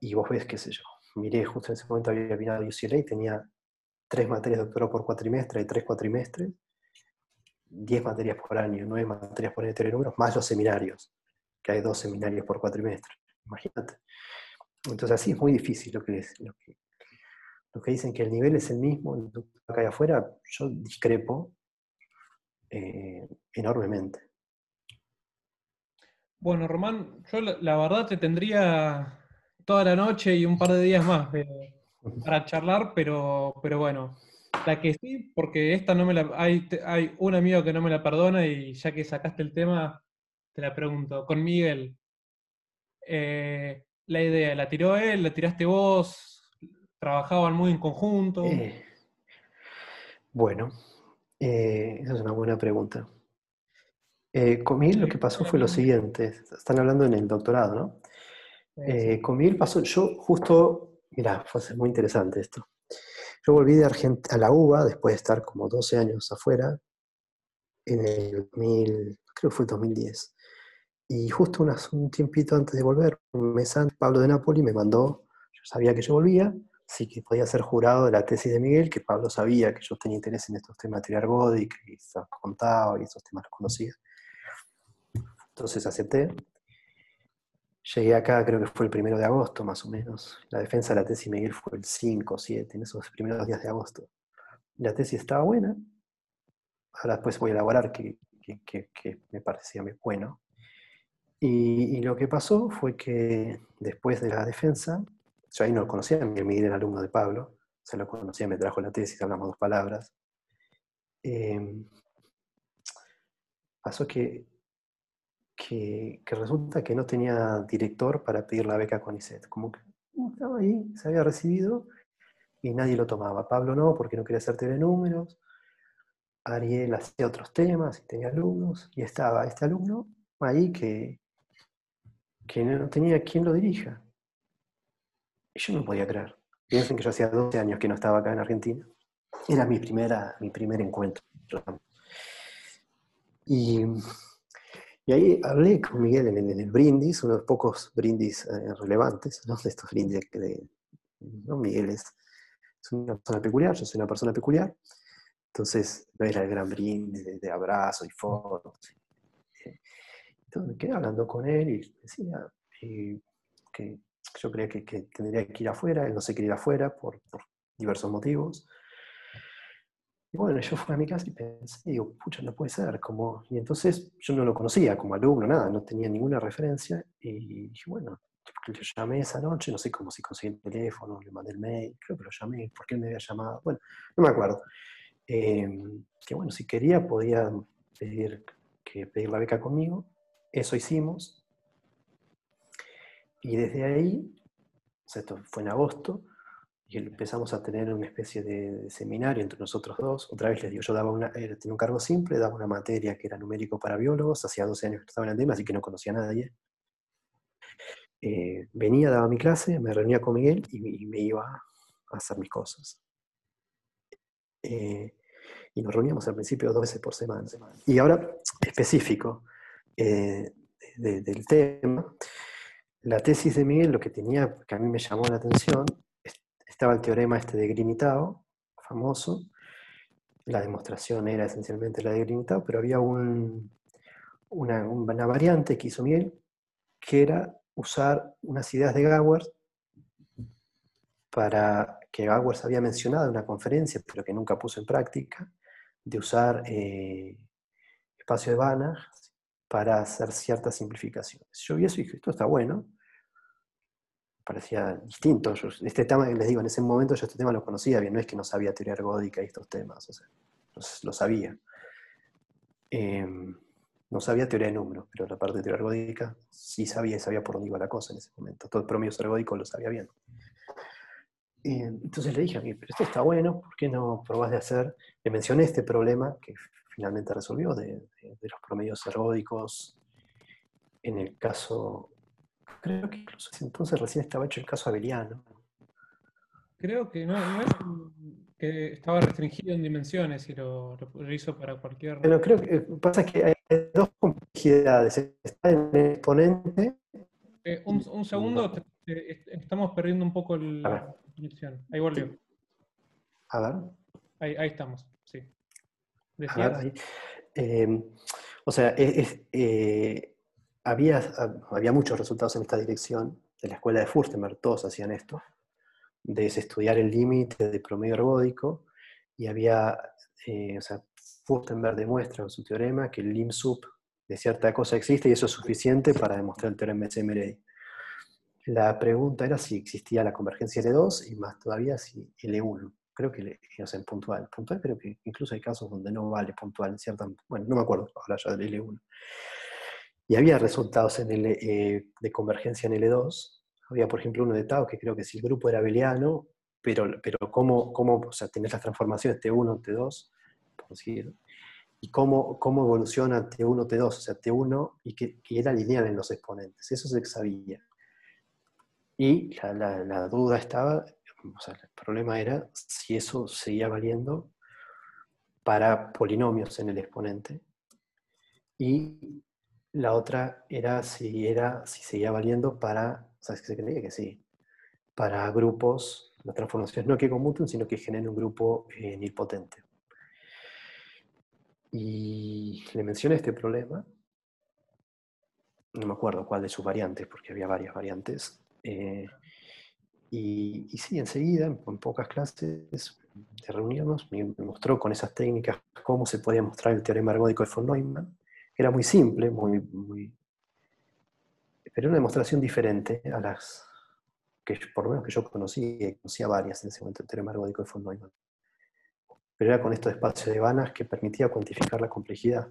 Speaker 4: Y vos ves, qué sé yo, miré justo en ese momento había venido a UCLA y tenía tres materias de doctorado por cuatrimestre y tres cuatrimestres, diez materias por año, nueve materias por año números, más los seminarios que hay dos seminarios por cuatrimestre. Imagínate. Entonces así es muy difícil lo que, que, lo que dicen que el nivel es el mismo acá y afuera, yo discrepo eh, enormemente.
Speaker 3: Bueno, Román, yo la, verdad te tendría toda la noche y un par de días más para charlar, pero, pero bueno, la que sí, porque esta no me la. Hay, hay un amigo que no me la perdona y ya que sacaste el tema, te la pregunto, con Miguel, eh, la idea, ¿la tiró él? ¿La tiraste vos? ¿Trabajaban muy en conjunto? Eh,
Speaker 4: bueno, eh, esa es una buena pregunta. con Miguel lo que pasó fue lo siguiente, están hablando en el doctorado, ¿no? Con Miguel pasó, yo justo, mira, fue muy interesante esto. Yo volví de Argentina a la UBA después de estar como 12 años afuera, en el 2000, creo que fue el 2010. Y justo un tiempito antes de volver, un mes antes, Pablo de Napoli me mandó, yo sabía que yo volvía, así que podía ser jurado de la tesis de Miguel, que Pablo sabía que yo tenía interés en estos temas de ergódica y contaba y esos temas los conocía. Entonces acepté. Llegué acá, creo que fue el primero de agosto, más o menos. La defensa de la tesis Miguel fue el 5 o 7, en esos primeros días de agosto. La tesis estaba buena. Ahora después voy a elaborar que, que, que me parecía muy bueno. Y, lo que pasó fue que después de la defensa, yo ahí no lo conocía, Miguel era alumno de Pablo, se lo conocía, me trajo la tesis, hablamos dos palabras. Em, pasó que, que, resulta que no tenía director para pedir la beca con ISET. Como que estaba ahí, se había recibido y nadie lo tomaba. Pablo no, porque no quería hacer de números. Ariel hacía otros temas y tenía alumnos. Y estaba este alumno ahí que, que no tenía quien lo dirija. Y yo no podía creer. Piensen que yo hacía 12 años que no estaba acá en Argentina. Era mi, primera, mi primer encuentro. Y, y ahí hablé con Miguel en, el brindis, uno de los pocos brindis eh, relevantes, ¿no? de estos brindis de, ¿no? Miguel es, una persona peculiar, yo soy una persona peculiar, entonces no era el gran brindis de, de abrazo y fotos, me quedé hablando con él y decía que yo creía que, tendría que ir afuera, él no se quería ir afuera por, diversos motivos. Y bueno, yo fui a mi casa y pensé, digo, pucha, no puede ser. Como... Y entonces yo no lo conocía como alumno, nada, no tenía ninguna referencia. Y dije, bueno, lo llamé esa noche, no sé cómo si conseguí el teléfono, le mandé el mail, creo que lo llamé, ¿por qué me había llamado? Bueno, no me acuerdo. Em, que bueno, si quería podía pedir, que pedir la beca conmigo eso hicimos. Y desde ahí, esto fue en agosto, y empezamos a tener una especie de, seminario entre nosotros dos. Otra vez les digo, yo daba una, tenía un cargo simple, daba una materia que era numérico para biólogos, hacía 12 años que estaba en el tema, así que no conocía a nadie. Eh, venía, daba mi clase, me reunía con Miguel y, me iba a hacer mis cosas. Eh, y nos reuníamos al principio dos veces por semana. Y ahora, específico eh, del tema, la tesis de Miguel, lo que tenía, que a mí me llamó la atención, estaba el teorema este de Grimitao, famoso. La demostración era esencialmente la de Grimitao, pero había un, una, una variante que hizo Miguel, que era usar unas ideas de Gowers para que Gowers había mencionado en una conferencia, pero que nunca puso en práctica, de usar eh, espacio de Banach para hacer ciertas simplificaciones. Yo vi eso y dije, esto está bueno. Parecía distinto. este tema, les digo, en ese momento yo este tema lo conocía bien, no es que no sabía teoría ergódica y estos temas, o sea, lo, sabía. Em, no sabía teoría de números, pero la parte de teoría ergódica sí sabía y sabía por dónde iba la cosa en ese momento. Todo el promedio ergódico lo sabía bien. Y entonces le dije a mí, pero esto está bueno, ¿por qué no probás de hacer? Le mencioné este problema que finalmente resolvió de, los promedios ergódicos en el caso, creo que incluso entonces recién estaba hecho el caso abeliano.
Speaker 3: Creo que no, es que estaba restringido en dimensiones y lo, hizo para cualquier...
Speaker 4: Pero creo que pasa que hay dos complejidades. Está en el exponente...
Speaker 3: Eh, un, segundo, estamos perdiendo un poco la conexión. Ahí volvió.
Speaker 4: A ver.
Speaker 3: Ahí, estamos, sí.
Speaker 4: Em, o sea, eh, había, había muchos resultados en esta dirección. De la escuela de Furstenberg todos hacían esto de estudiar el límite de promedio ergódico y había, eh, o sea, Furstenberg demuestra en su teorema que el lim sub de cierta cosa existe y eso es suficiente para demostrar el teorema de SMRI. La pregunta era si existía la convergencia L2 y más todavía si L1. Creo que, o sea, en puntual. Puntual creo que incluso hay casos donde no vale puntual en cierta... Bueno, no me acuerdo ahora ya del L1. Y había resultados en L, eh, de convergencia en L2 había, por ejemplo, uno de Tao que creo que si el grupo era abeliano, pero, pero cómo, cómo o sea, tenés las transformaciones T1, T2, por decir, y cómo, cómo evoluciona T1, T2, o sea, T1, y que, era lineal en los exponentes. Eso se sabía. Y la, la, duda estaba, o sea, el problema era si eso seguía valiendo para polinomios en el exponente. Y la otra era si, era, si seguía valiendo para ¿Sabes que se creía que sí? Para grupos, las transformaciones no que conmuten, sino que generen un grupo eh, nilpotente. Y le mencioné este problema, no me acuerdo cuál de sus variantes, porque había varias variantes. Eh, y, y, sí, enseguida, en, pocas clases de reunirnos, me, mostró con esas técnicas cómo se podía mostrar el teorema ergódico de von Neumann. Era muy simple, muy, muy, pero una demostración diferente a las que por lo menos que yo conocí, y conocía varias en ese momento, el teorema ergódico de von Neumann. Pero era con estos espacios de vanas que permitía cuantificar la complejidad.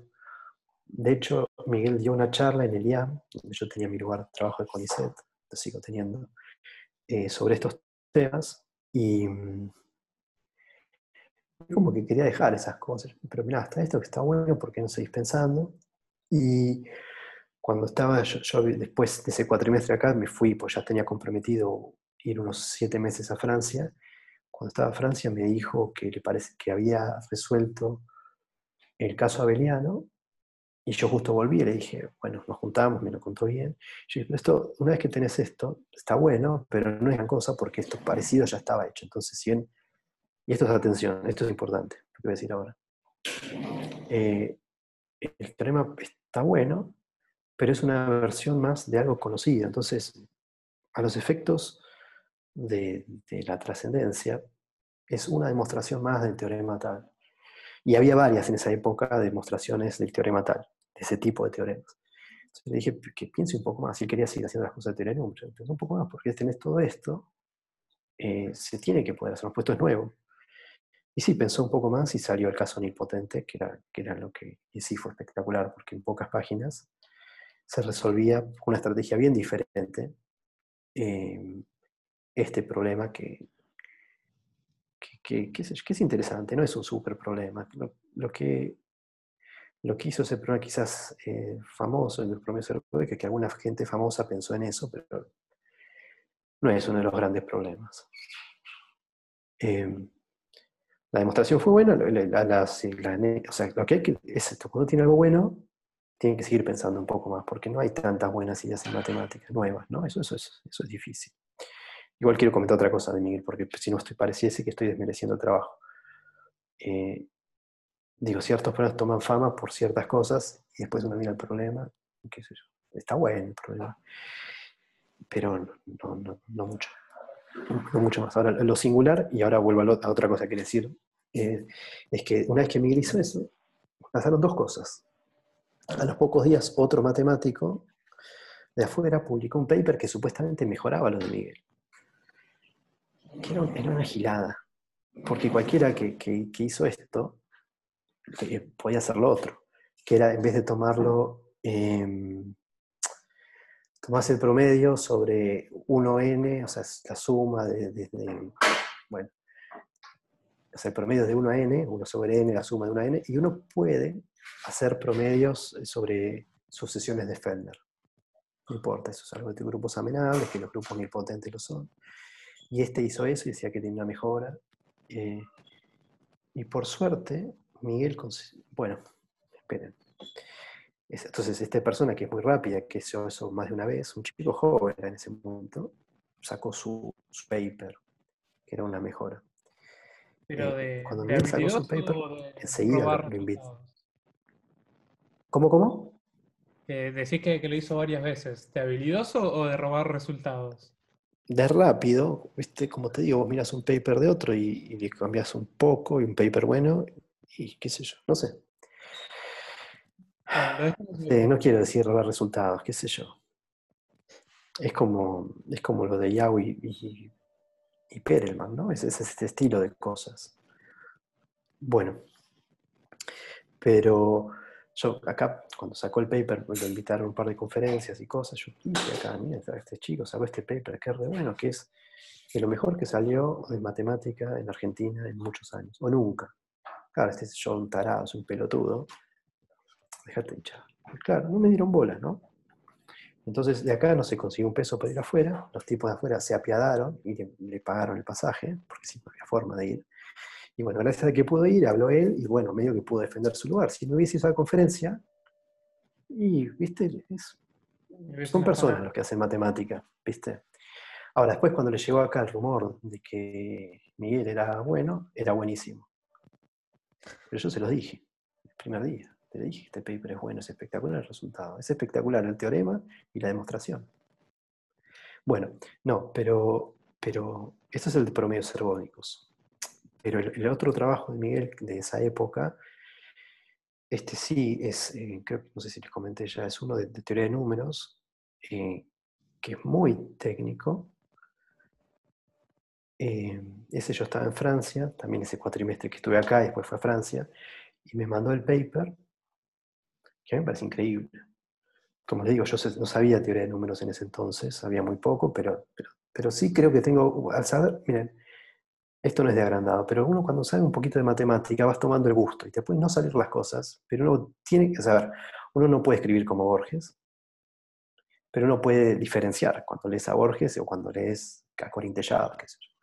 Speaker 4: De hecho, Miguel dio una charla en el IAM, donde yo tenía mi lugar de trabajo de CONICET, lo sigo teniendo, eh, sobre estos temas, y mm, como que quería dejar esas cosas. Pero mira, hasta esto que está bueno, porque no seguís pensando? Y cuando estaba, yo, después de ese cuatrimestre acá, me fui, pues ya tenía comprometido ir unos siete meses a Francia. Cuando estaba en Francia me dijo que le parece que había resuelto el caso Abeliano, y yo justo volví y le dije, bueno, nos juntamos, me lo contó bien. Yo esto, una vez que tenés esto, está bueno, pero no es gran cosa porque esto parecido ya estaba hecho. Entonces, si y esto es atención, esto es importante, lo que voy a decir ahora. Eh, el está bueno, pero es una versión más de algo conocido. Entonces, a los efectos de, la trascendencia, es una demostración más del teorema tal. Y había varias en esa época demostraciones del teorema tal, de ese tipo de teoremas. Entonces le dije que piense un poco más, si quería seguir haciendo las cosas de teorema, un poco más, porque tenés todo esto, eh, se tiene que poder hacer, puesto es nuevo. Y sí, pensó un poco más y salió el caso nilpotente, que era, que era lo que y sí fue espectacular, porque en pocas páginas se resolvía una estrategia bien diferente em, este problema que, que, es, interesante, no es un super problema. Lo, que, lo que hizo ese problema quizás eh, famoso, el problema de que alguna gente famosa pensó en eso, pero no es uno de los grandes problemas. Em, la demostración fue buena, o sea, lo que hay que es esto, cuando tiene algo bueno, tiene que seguir pensando un poco más, porque no hay tantas buenas ideas en matemáticas nuevas, ¿no? Eso, eso, es, eso es difícil. Igual quiero comentar otra cosa de Miguel, porque si no estoy, pareciese que estoy desmereciendo el trabajo. Eh, digo, ciertos problemas toman fama por ciertas cosas y después uno mira el problema, qué sé yo, está bueno el problema, pero no mucho no mucho más. Ahora, lo singular, y ahora vuelvo a, otra cosa que decir, eh, es que una vez que Miguel hizo eso, pasaron dos cosas. A los pocos días, otro matemático de afuera publicó un paper que supuestamente mejoraba lo de Miguel. era, una gilada, porque cualquiera que, hizo esto eh, podía hacer lo otro, que era en vez de tomarlo... Em, tomás el promedio sobre 1n, o sea, la suma de, bueno, o sea, el promedio de 1 a n, 1 sobre n, la suma de 1 a n, y uno puede hacer promedios sobre sucesiones de Fellner. No importa, eso es algo de grupos amenables, que los grupos nilpotentes lo son. Y este hizo eso y decía que tenía una mejora. Eh, y por suerte, Miguel, bueno, esperen. Entonces, esta persona que es muy rápida, que hizo eso más de una vez, un chico joven en ese momento, sacó su, paper, que era una mejora.
Speaker 3: Pero eh, de, cuando de sacó su paper,
Speaker 4: enseguida lo, invitó. ¿Cómo, cómo?
Speaker 3: Eh, decís que, lo hizo varias veces. ¿De habilidoso o de robar resultados?
Speaker 4: De rápido, ¿viste? como te digo, vos miras un paper de otro y, y le cambias un poco y un paper bueno y qué sé yo, no sé. No quiero decir robar resultados, qué sé yo. Es como, es como lo de Yao y, y, Perelman, ¿no? Es, es, este estilo de cosas. Bueno, pero yo acá, cuando sacó el paper, lo invitaron a un par de conferencias y cosas, yo dije acá, mira, este chico sacó este paper, es re bueno, que es lo mejor que salió de matemática en Argentina en muchos años, o nunca. Claro, este es yo un tarado, es un pelotudo, Déjate hinchar. Claro, no me dieron bola, ¿no? Entonces de acá no se consiguió un peso para ir afuera, los tipos de afuera se apiadaron y le, pagaron el pasaje, porque sí, no había forma de ir. Y bueno, gracias a que pudo ir, habló él y bueno, medio que pudo defender su lugar. Si no hubiese ido a la conferencia, y, viste, son personas los que hacen matemática, viste. Ahora, después cuando le llegó acá el rumor de que Miguel era bueno, era buenísimo. Pero yo se los dije, el primer día. Te dije, este paper es bueno, es espectacular el resultado. Es espectacular el teorema y la demostración. Bueno, no, pero, pero esto es el de promedios servónicos. Pero el, otro trabajo de Miguel de esa época, este sí es, eh, creo que no sé si les comenté ya, es uno de, teoría de números, eh, que es muy técnico. Eh, ese yo estaba en Francia, también ese cuatrimestre que estuve acá después fue a Francia, y me mandó el paper que me parece increíble. Como le digo, yo no sabía teoría de números en ese entonces, sabía muy poco, pero, pero, sí creo que tengo, al saber, miren, esto no es de agrandado, pero uno cuando sabe un poquito de matemática vas tomando el gusto y te pueden no salir las cosas, pero uno tiene que saber, uno no puede escribir como Borges, pero uno puede diferenciar cuando lees a Borges o cuando lees a Corintellado, qué sé yo.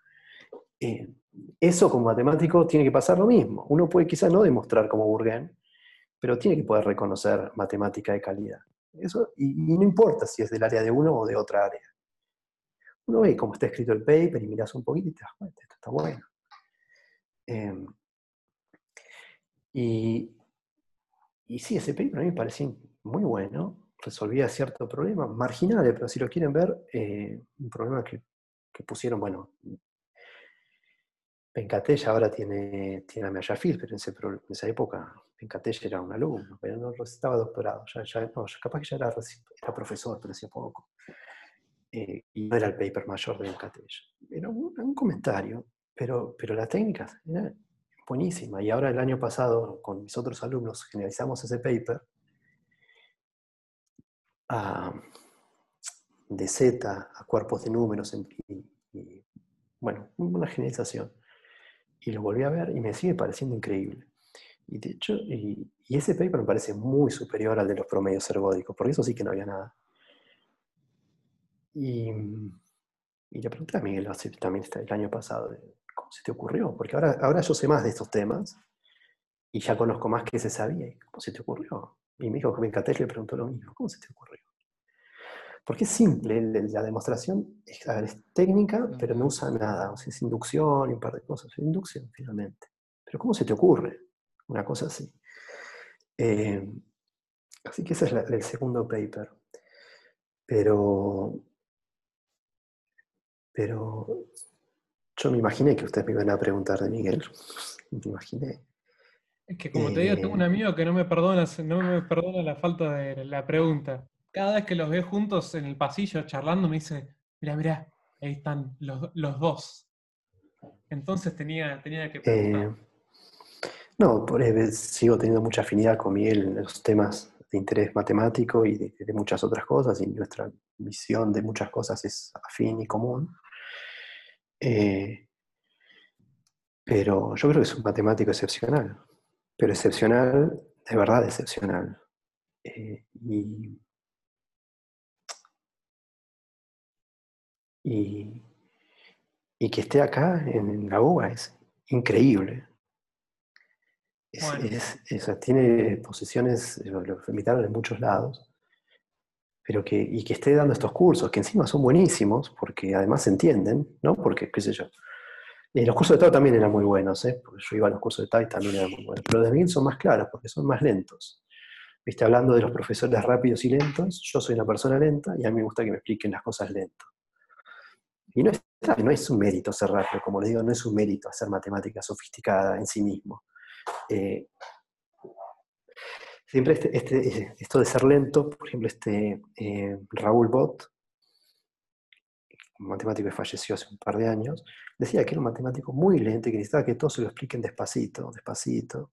Speaker 4: Eh, eso como matemático tiene que pasar lo mismo. Uno puede quizás no demostrar como Bourgain, pero tiene que poder reconocer matemática de calidad. Eso, y, no importa si es del área de uno o de otra área. Uno ve cómo está escrito el paper y miras un poquito y te das cuenta, esto está bueno. Em, y, y sí, ese paper a mí me parecía muy bueno, resolvía ciertos problemas marginales, pero si lo quieren ver, eh, un problema que, que pusieron, bueno, Pencatella ahora tiene, tiene a Mayafil, pero en, esa época Pencatella era un alumno, pero no estaba doctorado, ya, ya, capaz que ya era, profesor, pero hacía poco. Eh, y no era el paper mayor de Pencatella. Era un, comentario, pero, pero la técnica era buenísima. Y ahora el año pasado, con mis otros alumnos, generalizamos ese paper. de Z a cuerpos de números bueno, una generalización. Y lo volví a ver y me sigue pareciendo increíble. Y de hecho, y, ese paper me parece muy superior al de los promedios ergódicos, porque eso sí que no había nada. Y, y le pregunté a Miguel también el año pasado, ¿cómo se te ocurrió? Porque ahora, ahora yo sé más de estos temas y ya conozco más que se sabía. ¿Cómo se te ocurrió? Y mi hijo que le preguntó lo mismo, ¿cómo se te ocurrió? Porque es simple, la demostración es, técnica, pero no usa nada. O sea, es inducción y un par de cosas. Es inducción, finalmente. Pero ¿cómo se te ocurre? Una cosa así. Eh, así que ese es el segundo paper. Pero pero yo me imaginé que ustedes me iban a preguntar de Miguel. Me imaginé.
Speaker 3: Es que como te digo, tengo un eh, amigo que no me perdona, no me perdona la falta de la pregunta. Cada vez que los veo juntos en el pasillo charlando, me dice, mira, mira, ahí están los, dos. Entonces tenía, tenía que preguntar.
Speaker 4: Eh, no, por, sigo teniendo mucha afinidad con Miguel en los temas de interés matemático y de, muchas otras cosas, y nuestra visión de muchas cosas es afín y común. Eh, pero yo creo que es un matemático excepcional, pero excepcional, de verdad excepcional. Eh, y, y, que esté acá en, la UBA es increíble. Tiene posiciones, lo, invitaron en muchos lados, pero que, y que esté dando estos cursos, que encima son buenísimos, porque además se entienden, ¿no? Porque, qué sé yo. Y los cursos de TAO también eran muy buenos, ¿eh? Porque yo iba a los cursos de TAO y también eran muy buenos. Pero los de Miguel son más claros, porque son más lentos. Viste, hablando de los profesores rápidos y lentos, yo soy una persona lenta y a mí me gusta que me expliquen las cosas lento. Y no es, no es un mérito ser rápido, como les digo, no es un mérito hacer matemática sofisticada en sí mismo. Eh, siempre este, este, esto de ser lento, por ejemplo, este eh, Raúl Bott, un matemático que falleció hace un par de años, decía que era un matemático muy lento y que necesitaba que todos se lo expliquen despacito, despacito.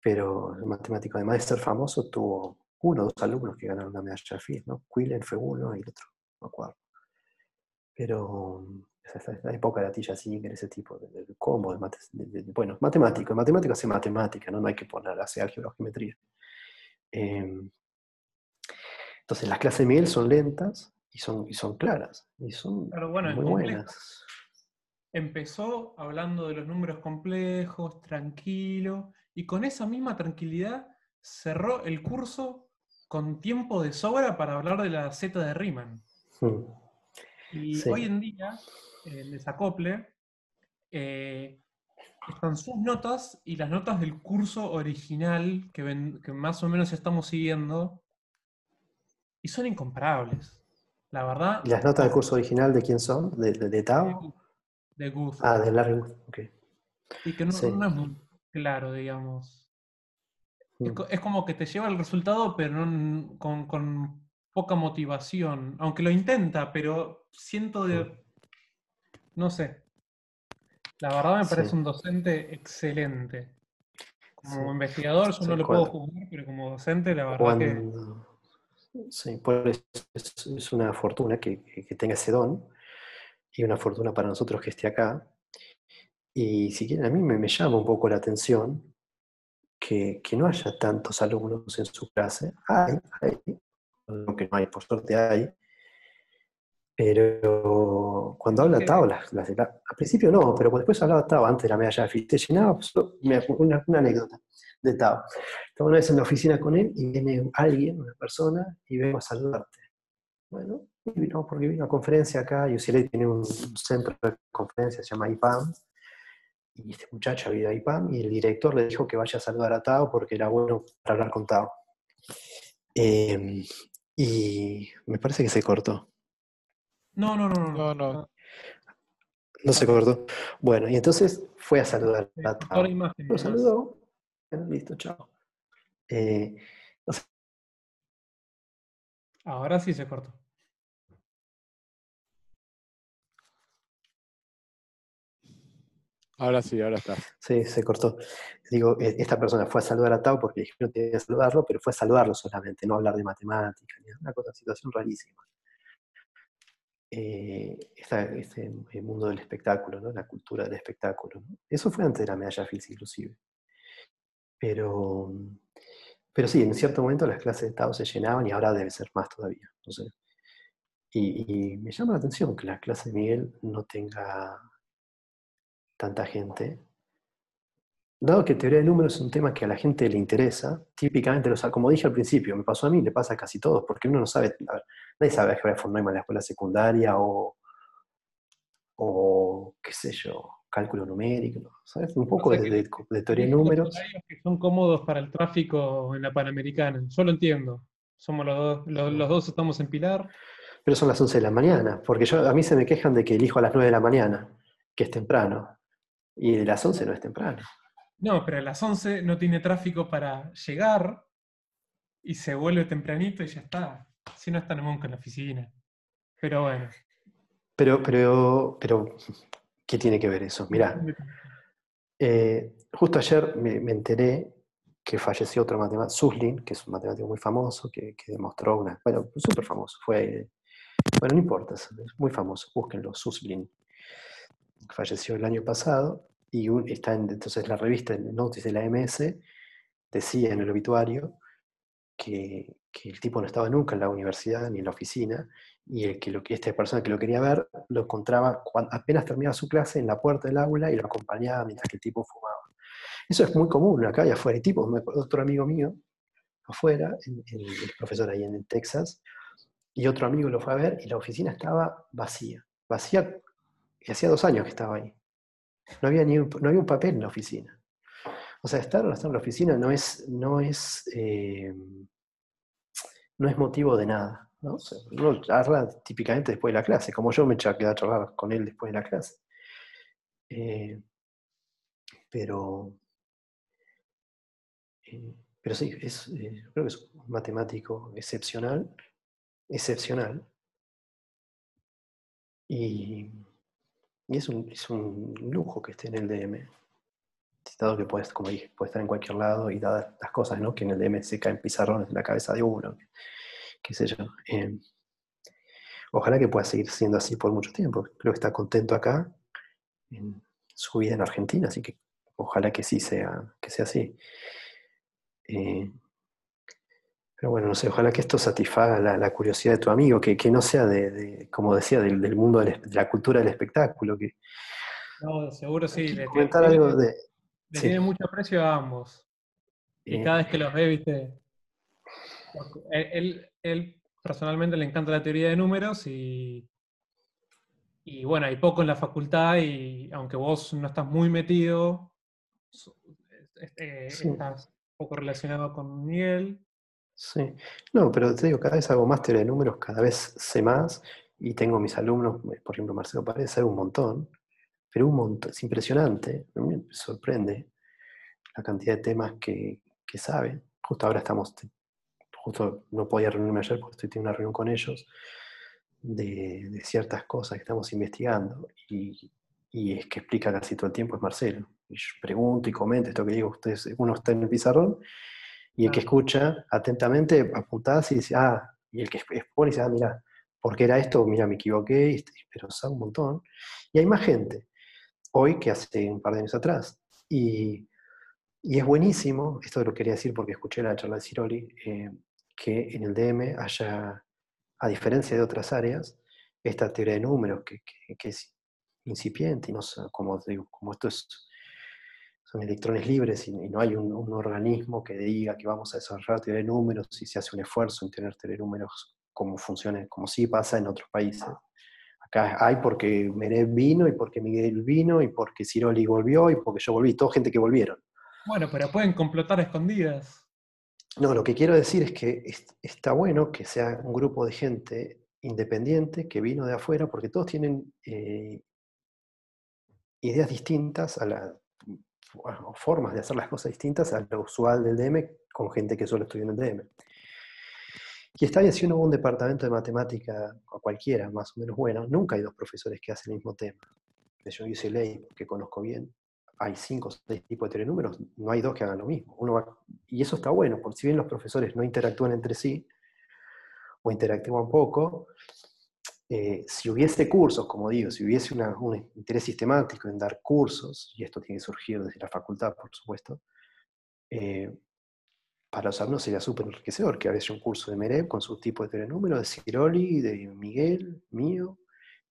Speaker 4: Pero el matemático, además de ser famoso, tuvo uno o dos alumnos que ganaron una medalla Fields, ¿no? Quillen fue uno y el otro, no acuerdo. Pero esa, la época de Atilla Singer, ese tipo de, de combo, de, bueno, matemático, matemático hace matemática, ¿no? no hay que poner, hace álgebra o geometría. Em, entonces las clases de Miguel son lentas y son, y son claras, y son muy buenas.
Speaker 3: Empezó hablando de los números complejos, tranquilo, y con esa misma tranquilidad cerró el curso con tiempo de sobra para hablar de la Z de Riemann. Hmm. Y hoy en día, el desacople, eh, están sus notas y las notas del curso original que, más o menos estamos siguiendo y son incomparables. La verdad.
Speaker 4: ¿Y las notas del curso original de quién son? ¿De, de, Tao?
Speaker 3: De Guth.
Speaker 4: Ah, de Larry Guth, ok.
Speaker 3: Y que no, es muy claro, digamos. Mm. Es, como que te lleva el resultado, pero con, con, poca motivación. Aunque lo intenta, pero siento de. No sé. La verdad me parece un docente excelente. Como investigador yo no lo puedo juzgar, pero como docente la verdad que...
Speaker 4: Sí, pues es, una fortuna que, tenga ese don y una fortuna para nosotros que esté acá. Y si quieren, a mí me, llama un poco la atención que, que, no haya tantos alumnos en su clase. Hay, hay, aunque no hay, por suerte hay, pero cuando habla Tao, al principio no, pero después hablaba Tao, antes de la medalla de se llenaba, una, una, anécdota de Tao. Estaba una vez en la oficina con él y viene alguien, una persona, y vengo a saludarte. Bueno, vino porque vino a conferencia acá, UCLA tiene un, centro de conferencias, se llama IPAM, y este muchacho había ido a IPAM, y el director le dijo que vaya a saludar a Tao porque era bueno para hablar con Tao. Em, y me parece que se cortó.
Speaker 3: No, no, no, no. No,
Speaker 4: no. se cortó. Bueno, y entonces fue a saludar a Tao. Lo saludó. listo, chao. Eh,
Speaker 3: Ahora sí se cortó.
Speaker 2: Ahora sí, ahora está.
Speaker 4: Sí, se cortó. Digo, e, esta persona fue a saludar a Tao porque tenía que saludarlo, pero fue a saludarlo solamente, no hablar de matemáticas, una cosa, situación rarísima. Eh, este mundo del espectáculo, ¿no? la cultura del espectáculo. Eso fue antes de la medalla Fields inclusive. Pero, pero sí, en cierto momento las clases de Tao se llenaban y ahora debe ser más todavía. No y, y me llama la atención que la clase de Miguel no tenga tanta gente. Dado que teoría de números es un tema que a la gente le interesa, típicamente, los, como dije al principio, me pasó a mí, le pasa a casi todos, porque uno no sabe, nadie sabe álgebra de Neumann en la escuela secundaria o, o qué sé yo, cálculo numérico, ¿sabes? Un poco de, teoría de números.
Speaker 3: Que son cómodos para el tráfico en la Panamericana, yo lo entiendo. Somos los dos, los, dos estamos en Pilar.
Speaker 4: Pero son las 11 de la mañana, porque yo, a mí se me quejan de que elijo a las 9 de la mañana, que es temprano. Y de las 11 no es temprano.
Speaker 3: No, pero a las 11 no tiene tráfico para llegar y se vuelve tempranito y ya está. Si no está nunca en la oficina. Pero bueno.
Speaker 4: Pero, pero, pero, ¿qué tiene que ver eso? Mirá, eh, justo ayer me, enteré que falleció otro matemático, Suslin, que es un matemático muy famoso, que, demostró una, bueno, súper famoso, fue, bueno, no importa, es muy famoso, búsquenlo, Suslin falleció el año pasado, y está en, entonces la revista Notice de la MS decía en el obituario que, que, el tipo no estaba nunca en la universidad ni en la oficina, y el que, esta persona que lo quería ver lo encontraba cuando, apenas terminaba su clase en la puerta del aula y lo acompañaba mientras que el tipo fumaba. Eso es muy común acá y afuera. Y tipo, otro amigo mío, afuera, el profesor ahí en Texas, y otro amigo lo fue a ver y la oficina estaba vacía. Vacía y hacía dos años que estaba ahí. No había, ni un, no había un papel en la oficina. O sea, estar o no estar en la oficina no es, no es, eh, no es motivo de nada. ¿no? uno charla típicamente después de la clase, como yo me eché a quedar charlar con él después de la clase. Eh, pero, eh, pero sí, es, creo que es un matemático excepcional, excepcional. Y y es un, es un lujo que esté en el DM. Dado que puedes, como dije, puede estar en cualquier lado y dadas las cosas, ¿no? Que en el DM se caen pizarrones en la cabeza de uno, qué sé yo. Eh, ojalá que pueda seguir siendo así por mucho tiempo. Creo que está contento acá, en su vida en Argentina, así que ojalá que sí sea, que sea así. Eh, pero bueno, no sé, ojalá que esto satisfaga la, curiosidad de tu amigo, que, no sea de, como decía, del, mundo de la cultura del espectáculo. Que,
Speaker 3: no, seguro sí.
Speaker 4: Le, comentar algo de.
Speaker 3: Le tiene mucho aprecio a ambos. Y cada vez que los ve, viste. Él, él, personalmente le encanta la teoría de números y. Y bueno, hay poco en la facultad y aunque vos no estás muy metido, eh, estás poco relacionado con Miguel,
Speaker 4: Sí, no, pero te digo, cada vez hago más teoría de números, cada vez sé más y tengo mis alumnos, eh, por ejemplo, Marcelo Paredes sabe un montón, pero un montón, es impresionante, me sorprende la cantidad de temas que, sabe. Justo ahora estamos, justo no podía reunirme ayer porque estoy teniendo una reunión con ellos de, ciertas cosas que estamos investigando y, es que explica casi todo el tiempo es Marcelo. Y yo pregunto y comento esto que digo, ustedes, uno está en el pizarrón y el que escucha atentamente apuntás y dice, ah, y el que expone dice, ah, mira, porque era esto, mira, me equivoqué, pero sabe un montón. Y hay más gente hoy que hace un par de años atrás. Y, y es buenísimo, esto lo quería decir porque escuché la charla de Ciroli, eh, que en el DM haya, a diferencia de otras áreas, esta teoría de números que, que, es incipiente y no como, digo, como esto es son electrones libres y, no hay un, organismo que diga que vamos a desarrollar teoría de números y se hace un esfuerzo en tener teoría de números como funcione, como sí pasa en otros países. Acá hay porque Merev vino y porque Miguel vino y porque Ciroli volvió y porque yo volví, toda gente que volvieron.
Speaker 3: Bueno, pero pueden complotar escondidas.
Speaker 4: No, lo que quiero decir es que está bueno que sea un grupo de gente independiente que vino de afuera porque todos tienen eh, ideas distintas a la, formas de hacer las cosas distintas a lo usual del DM con gente que solo estudia en el DM. Y está bien, si uno va a un departamento de matemática a cualquiera, más o menos bueno, nunca hay dos profesores que hacen el mismo tema. Yo hice ley, que conozco bien, hay cinco o seis tipos de telenúmeros, no hay dos que hagan lo mismo. Y eso está bueno, porque si bien los profesores no interactúan entre sí, o interactúan poco, eh, si hubiese cursos, como digo, si hubiese un interés sistemático en dar cursos, y esto tiene que surgir desde la facultad, por supuesto, eh, para los alumnos sería súper enriquecedor que hubiese un curso de MEREP con su tipo de telenúmero, de Ciroli, de Miguel, mío,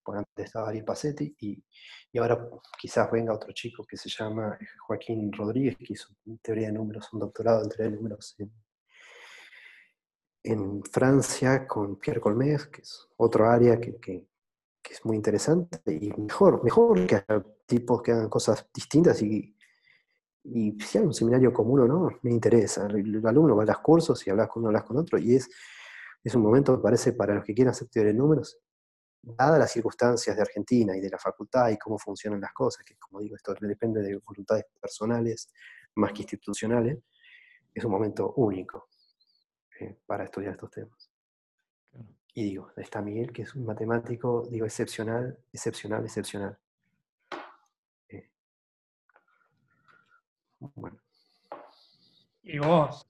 Speaker 4: por antes estaba Ariel Pacetti, y, y, ahora quizás venga otro chico que se llama Joaquín Rodríguez, que hizo teoría de números, un doctorado en teoría de números en, en Francia con Pierre Colmés, que es otro área que, que, es muy interesante, y mejor, mejor que haya tipos que hagan cosas distintas y, y si hay un seminario común o no, me interesa. El, alumno va a los cursos y hablas con uno, hablas con otro, y es, es un momento, me parece, para los que quieran hacer teoría de números, dadas las circunstancias de Argentina y de la facultad y cómo funcionan las cosas, que como digo, esto depende de voluntades personales más que institucionales, es un momento único para estudiar estos temas. Y digo, está Miguel, que es un matemático, digo, excepcional, excepcional, excepcional. Eh,
Speaker 3: bueno. ¿Y vos?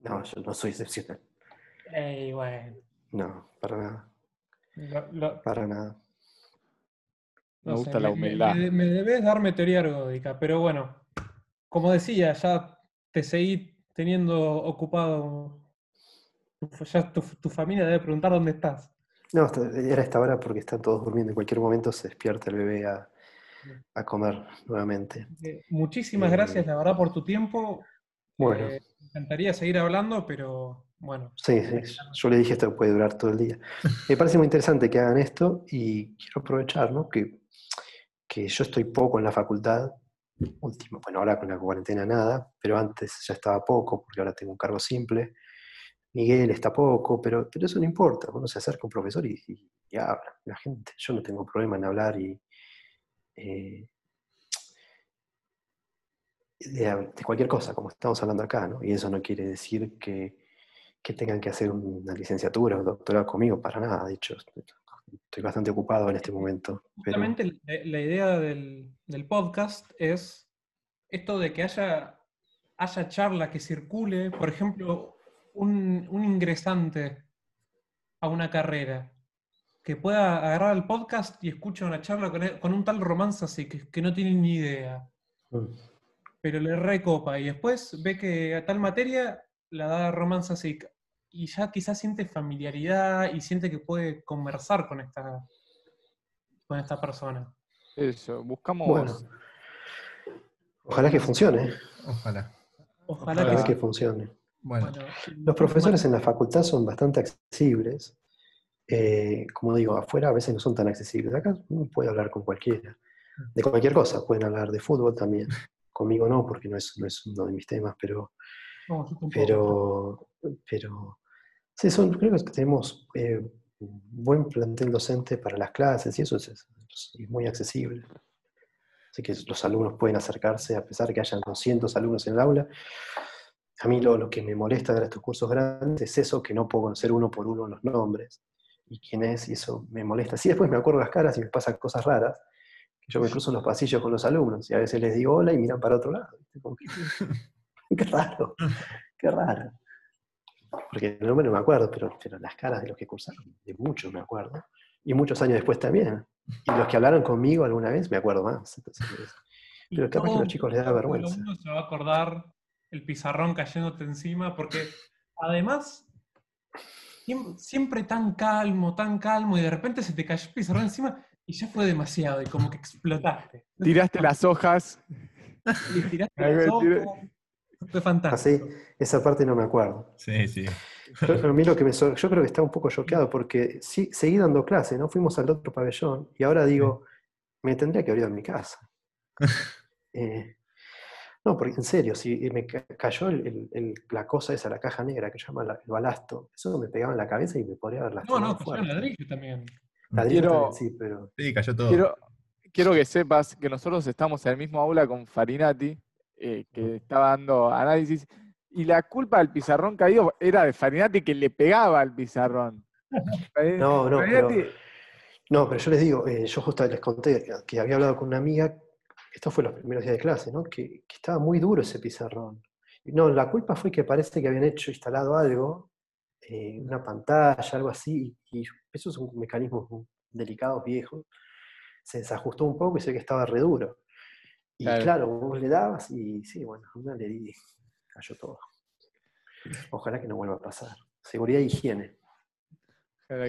Speaker 4: No, yo no soy excepcional.
Speaker 3: Ey, bueno.
Speaker 4: No, para nada. Para nada.
Speaker 2: me gusta la humildad.
Speaker 3: Me, debes darme teoría ergódica, pero bueno, como decía, ya te seguí teniendo ocupado ya tu, familia debe preguntar dónde estás.
Speaker 4: No, era esta hora porque están todos durmiendo. En cualquier momento se despierta el bebé a, comer nuevamente.
Speaker 3: muchísimas eh, gracias, la verdad, por tu tiempo. Bueno. Eh, me encantaría seguir hablando, pero bueno.
Speaker 4: Sí, sí, yo le dije esto puede durar todo el día. Me parece muy interesante que hagan esto y quiero aprovechar, ¿no? Que, que yo estoy poco en la facultad, último, bueno, ahora con la cuarentena nada, pero antes ya estaba poco, porque ahora tengo un cargo simple. Miguel está poco, pero, pero eso no importa. Uno se acerca a un profesor y, habla. La gente, yo no tengo problema en hablar y. Eh, de, cualquier cosa, como estamos hablando acá, ¿no? Y eso no quiere decir que, tengan que hacer una licenciatura o doctorado conmigo, para nada. De hecho, estoy bastante ocupado en este momento.
Speaker 3: Justamente la idea del, del, podcast es esto de que haya, haya charla que circule, por ejemplo, un, ingresante a una carrera que pueda agarrar el podcast y escucha una charla con, un tal romance así, que, no tiene ni idea, pero le recopa y después ve que a tal materia la da romance así y ya quizás siente familiaridad y siente que puede conversar con esta, con esta persona.
Speaker 2: Eso, buscamos...
Speaker 4: ojalá que funcione.
Speaker 3: Ojalá.
Speaker 4: Ojalá, que funcione. Bueno, los profesores en la facultad son bastante accesibles. Eh, como digo, afuera a veces no son tan accesibles. Acá uno puede hablar con cualquiera. De cualquier cosa. Pueden hablar de fútbol también. Conmigo no, porque no es, uno de mis temas, pero. pero. Pero. Sí, son, creo que tenemos eh, buen plantel docente para las clases y eso es, es muy accesible. Así que los alumnos pueden acercarse, a pesar de que hayan 200 alumnos en el aula, a mí lo, que me molesta de estos cursos grandes es eso, que no puedo conocer uno por uno los nombres y quién es, y eso me molesta. Sí, después me acuerdo las caras y me pasan cosas raras, que yo me cruzo en los pasillos con los alumnos y a veces les digo hola y miran para otro lado. qué raro, qué raro. Porque el nombre no me acuerdo, pero, pero las caras de los que cursaron, de muchos me acuerdo. Y muchos años después también. Y los que hablaron conmigo alguna vez, me acuerdo más. pero capaz que a los chicos les da vergüenza.
Speaker 3: Uno se va a acordar el pizarrón cayéndote encima, porque además, siempre tan calmo, tan calmo, y de repente se te cayó el pizarrón encima y ya fue demasiado, y como que explotaste.
Speaker 2: Tiraste las hojas.
Speaker 3: Y tiraste las hojas. Fue fantástico.
Speaker 4: Así, esa parte no me acuerdo.
Speaker 1: Sí, sí.
Speaker 4: Yo, mí lo que me, yo creo que está un poco choqueado porque sí, seguí dando clase, ¿no? Fuimos al otro pabellón y ahora digo, me tendría que haber ido a mi casa. Eh, no, porque en serio, si me cayó la cosa esa, la caja negra que se llama el balasto, eso me pegaba en la cabeza y me podría haber
Speaker 3: lastimado. No, no, cayó el ladrillo también.
Speaker 4: Ladrillo sí, pero...
Speaker 1: Sí, cayó todo.
Speaker 2: Quiero, que sepas que nosotros estamos en el mismo aula con Farinati, eh, que estaba dando análisis, y la culpa del pizarrón caído era de Farinati que le pegaba al pizarrón.
Speaker 4: no, no, pero, no, pero yo les digo, eh, yo justo les conté que había hablado con una amiga esto fue los primeros días de clase, ¿no? Que, estaba muy duro ese pizarrón. No, la culpa fue que parece que habían hecho, instalado algo, eh, una pantalla, algo así, y, eso es un mecanismo delicado, viejo. Se desajustó un poco y sé que estaba re duro. Y claro, vos le dabas y sí, bueno, una le di, cayó todo. Ojalá que no vuelva a pasar. Seguridad e higiene.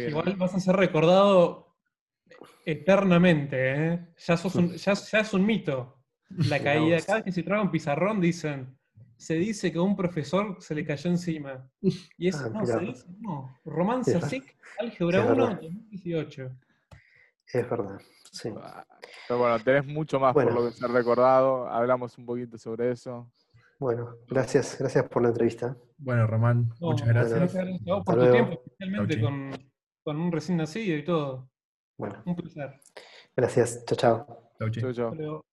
Speaker 3: Igual vas a ser recordado eternamente, ¿eh? Ya, ya, es un mito. La caída, cada vez que se traga un pizarrón dicen, se dice que a un profesor se le cayó encima. Y eso ah, no, se dice, no. Romance SIC, álgebra 1, 2018.
Speaker 4: Es verdad, sí.
Speaker 2: Pero bueno, tenés mucho más por lo que ser recordado. Hablamos un poquito sobre eso.
Speaker 4: Bueno, gracias, gracias por la entrevista.
Speaker 1: Bueno, Román, muchas gracias.
Speaker 3: Gracias por tu tiempo, especialmente con, con, un recién nacido y todo.
Speaker 4: Bueno.
Speaker 3: Un placer.
Speaker 4: Gracias, chao, chao.
Speaker 2: Chau, chau.